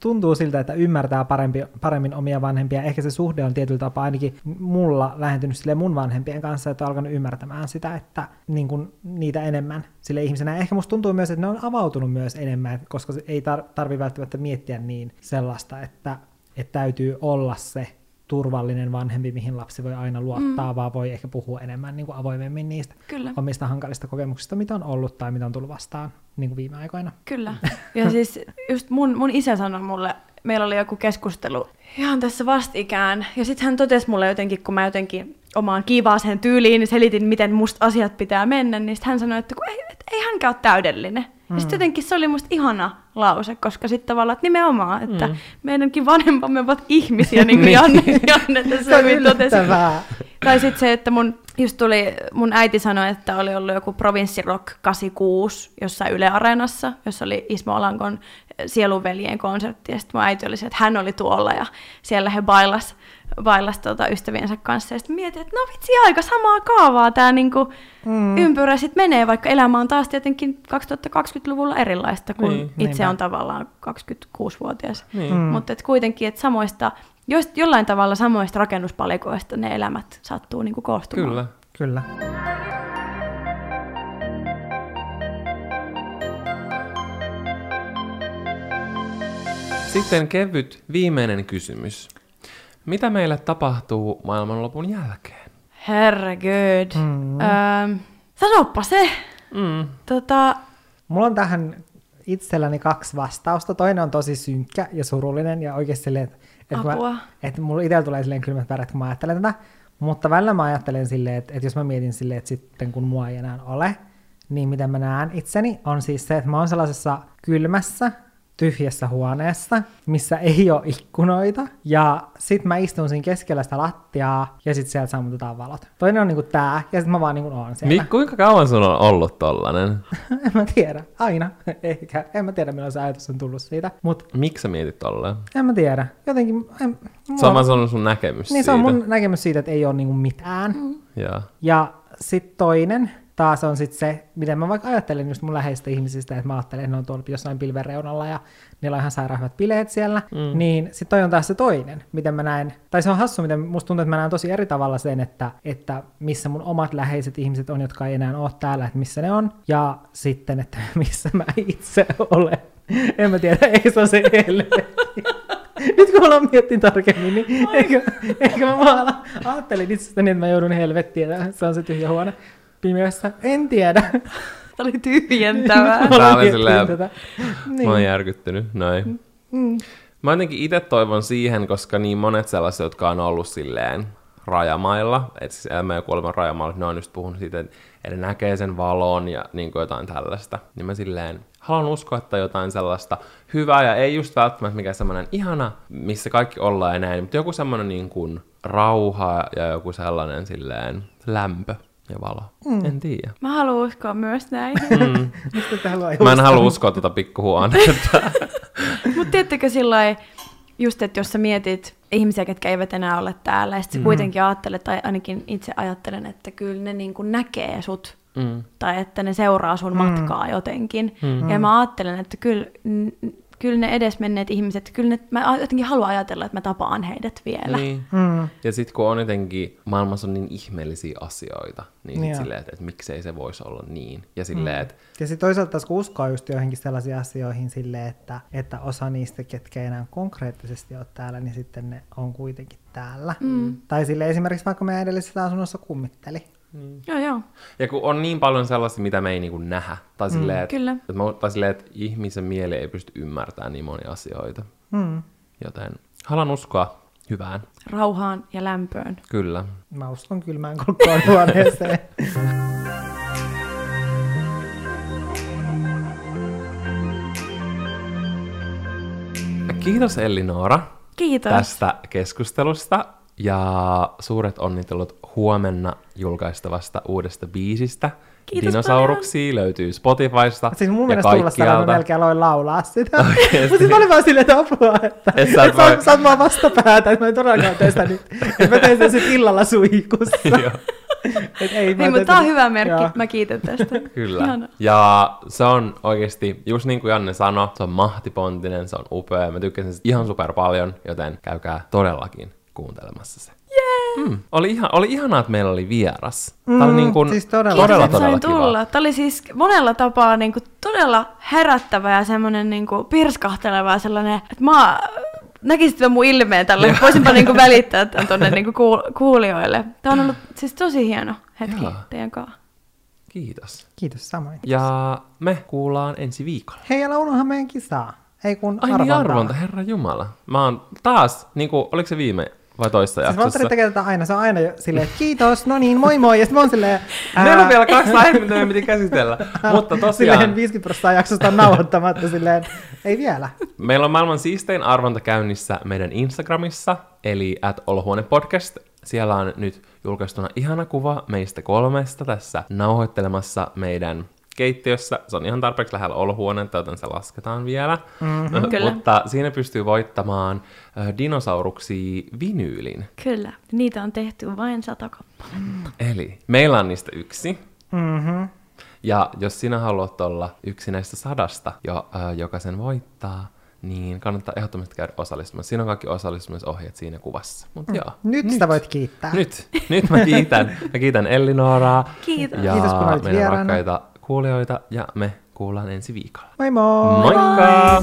tuntuu siltä, että ymmärtää parempi, paremmin omia vanhempia. Ehkä se suhde on tietyllä tapaa ainakin mulla lähentynyt sille mun vanhempien kanssa, että on alkanut ymmärtämään sitä, että niin kuin niitä enemmän sille ihmisenä. Ehkä musta tuntuu myös, että ne on avautunut myös enemmän, koska ei tar- tarvi välttämättä miettiä niin sellaista, että, että täytyy olla se turvallinen vanhempi, mihin lapsi voi aina luottaa, mm. vaan voi ehkä puhua enemmän niin kuin avoimemmin niistä Kyllä. omista hankalista kokemuksista, mitä on ollut tai mitä on tullut vastaan niin kuin viime aikoina. Kyllä. Ja siis just mun, mun isä sanoi mulle, meillä oli joku keskustelu ihan tässä vastikään, ja sitten hän totesi mulle jotenkin, kun mä jotenkin omaan kiivaaseen tyyliin selitin, miten musta asiat pitää mennä, niin sitten hän sanoi, että kun ei, ei hänkään ole täydellinen. Ja sitten jotenkin se oli musta ihana lause, koska sitten tavallaan, että nimenomaan, että mm. meidänkin vanhempamme ovat ihmisiä, niin kuin Janne, Janne tässä hyvin totesi. Tai sitten se, että mun, just tuli, mun äiti sanoi, että oli ollut joku Provinssirock 86 jossain Yle Areenassa, jossa oli Ismo Olankon Sielunveljen konsertti, ja sitten mun äiti oli se, että hän oli tuolla, ja siellä he bailas, bailas tota ystäviensä kanssa, ja sitten mietin, että no vitsi, aika samaa kaavaa tämä niinku mm. ympyrä sitten menee, vaikka elämä on taas tietenkin 2020-luvulla erilaista, kun Niin, niin, itse niinpä. on tavallaan 26-vuotias. Niin. Mm. Mutta et kuitenkin, että samoista, joist, jollain tavalla samoista rakennuspalikoista ne elämät sattuu niinku koostumaan. Kyllä. Kyllä. Sitten kevyt viimeinen kysymys. Mitä meille tapahtuu maailmanlopun jälkeen? Herregud. Mm. Mm. Öö, sanoppa se. Mm. Tota, Mulla on tähän itselläni kaksi vastausta. Toinen on tosi synkkä ja surullinen ja oikeasti silleen, että, että, Apua. mä, että mulla itsellä tulee silleen kylmät väreet, kun mä ajattelen tätä. Mutta välillä mä ajattelen silleen, että, että jos mä mietin silleen, että sitten kun mua ei enää ole, niin miten mä näen itseni, on siis se, että mä oon sellaisessa kylmässä, tyhjässä huoneessa, missä ei ole ikkunoita, ja sit mä istun siinä keskellä sitä lattiaa, ja sit sieltä sammutetaan valot. Toinen on niinku tää, ja sit mä vaan niinku oon siellä. Mi- kuinka kauan sun on ollut tollanen? (laughs) en mä tiedä, aina. (laughs) Eikä, en mä tiedä, milloin se ajatus on tullut siitä. Mutta Miksi sä mietit tolleen? en mä tiedä. Jotenkin... En, Se on vaan sun näkemys niin siitä. se on mun näkemys siitä, että ei ole niinku mitään. Mm. Joo. Ja sitten toinen taas on sitten se, miten mä vaikka ajattelen just mun läheistä ihmisistä, että mä ajattelen, että ne on tuolla jossain pilven reunalla ja niillä on ihan sairaan bileet siellä, mm. niin sitten toi on taas se toinen, miten mä näen, tai se on hassu, miten musta tuntuu, että mä näen tosi eri tavalla sen, että, että missä mun omat läheiset ihmiset on, jotka ei enää ole täällä, että missä ne on, ja sitten, että (laughs) missä mä itse olen. En mä tiedä, ei se ole se helvetti. (laughs) Nyt kun aloin miettiä tarkemmin, niin eikö, eikö mä vaan ajattelin itsestäni, että mä joudun helvettiin, se on se tyhjä huone pimeässä. En tiedä. Tämä oli tyhjentävää. Mä Tää aloin oli silleen-. Niin. Mä oon järkyttynyt, noin. Mm. Mä jotenkin itse toivon siihen, koska niin monet sellaiset, jotka on ollut silleen rajamailla, että siis elämä ja kuolema rajamailla, ne on just puhunut siitä, että näkee sen valon ja niin kuin jotain tällaista. Niin mä silleen haluan uskoa, että jotain sellaista hyvää ja ei just välttämättä mikään semmoinen ihana, missä kaikki ollaan ja näin, mutta joku semmoinen niin kuin rauha ja joku sellainen silleen lämpö ja valo. Mm. En tiedä. Mä haluan uskoa myös näin. Mm. (laughs) Mä en halua uskoa tuota pikkuhuonetta. (laughs) Mutta tiedättekö sillä just, että jos sä mietit ihmisiä, ketkä eivät enää ole täällä, ja sitten mm. kuitenkin ajattelet, tai ainakin itse ajattelen, että kyllä ne niin kuin näkee sut, mm. tai että ne seuraa sun matkaa jotenkin. Mm. Ja mä ajattelen, että kyllä, n- kyllä ne edesmenneet ihmiset, kyllä ne, mä jotenkin haluan ajatella, että mä tapaan heidät vielä. Niin. Mm. Ja sitten kun on jotenkin, maailmassa on niin ihmeellisiä asioita, niin sit silleen, että, että miksei se voisi olla niin. Ja silleen, että Ja sitten toisaalta taas kun uskoo just joihinkin sellaisiin asioihin silleen, että, että osa niistä, ketkä ei enää konkreettisesti ole täällä, niin sitten ne on kuitenkin täällä. Mm. Tai sille esimerkiksi vaikka meidän edellisessä asunnossa kummitteli. Joo, joo. ja kun on niin paljon sellaisia, mitä me ei niinku nähdä. Tai silleen, että, Kyllä. että, mä- tai silleen, että ihmisen mieli ei pysty ymmärtämään niin monia asioita. Mm. Joten haluan uskoa hyvään. Rauhaan ja lämpöön. Kyllä. Mä uskon kylmään kolkkoon huoneeseen. (laughs) Kiitos Ellinora Kiitos. tästä keskustelusta. Ja suuret onnittelut huomenna julkaistavasta uudesta biisistä. Kiitos Dinosauruksia löytyy Spotifysta Siis mun ja mielestä tulla sitä, että mä melkein aloin laulaa sitä. (laughs) Mutta mä olin vaan silleen, että apua, että Et et sä sä, et et voi- sä, sä oot mua vastapäätä, että mä en todellakaan tee sitä nyt. Että mä teen sen sit illalla suihkussa. (laughs) Joo. Et ei, Niin, mutta tää on hyvä merkki. Joo. Mä kiitän tästä. (laughs) Kyllä. Ihana. Ja se on oikeasti, just niin kuin Janne sanoi, se on mahtipontinen, se on upea. Mä tykkäsin sitä ihan super paljon, joten käykää todellakin kuuntelemassa se. Mm. Oli, ihan, oli ihanaa, että meillä oli vieras. Tää oli Mm, niin kuin, siis todella. todella, todella sain kiva. tulla. Tämä oli siis monella tapaa niin kuin todella herättävä ja semmoinen niin kuin pirskahteleva sellainen, että mä näkisit mun ilmeen tällä, että voisinpa niin kuin välittää (laughs) tämän tuonne niin kuin kuul- kuulijoille. Tämä on ollut siis tosi hieno hetki Joo. teidän kanssa. Kiitos. Kiitos samoin. Ja me kuullaan ensi viikolla. Hei, älä unoha meidän kisaa. Ei kun Ai arvontaa. niin arvonta, herra jumala. Mä oon taas, niin kuin, oliko se viime, vai toissa Siis jaksossa? Valtteri tekee tätä aina, se on aina jo silleen, että kiitos, no niin, moi moi, ja sitten mä oon silleen, (laughs) Meillä on vielä kaksi aihetta, mitä meidän piti käsitellä. (laughs) Mutta tosiaan, silleen 50 prosenttia jaksosta on nauhoittamatta, silleen, ei vielä. meillä on maailman siistein arvonta käynnissä meidän Instagramissa, eli at podcast. Siellä on nyt julkaistuna ihana kuva meistä kolmesta tässä nauhoittelemassa meidän keittiössä. Se on ihan tarpeeksi lähellä olohuonetta, joten se lasketaan vielä. Mm-hmm. Kyllä. Mutta siinä pystyy voittamaan dinosauruksia vinyylin. Kyllä, niitä on tehty vain sata kappaletta. Eli meillä on niistä yksi. Mm-hmm. Ja jos sinä haluat olla yksi näistä sadasta, jo, äh, joka sen voittaa, niin kannattaa ehdottomasti käydä osallistumassa. Siinä on kaikki osallistumisohjeet siinä kuvassa. Mut joo. Nyt, nyt sitä voit kiittää. Nyt, nyt mä kiitän. Mä kiitän Ellinooraa. Kiitos. Ja Kiitos, kun olit meidän vieraana. rakkaita kuulijoita. Ja me kuullaan ensi viikolla. Moi moi! Moikka!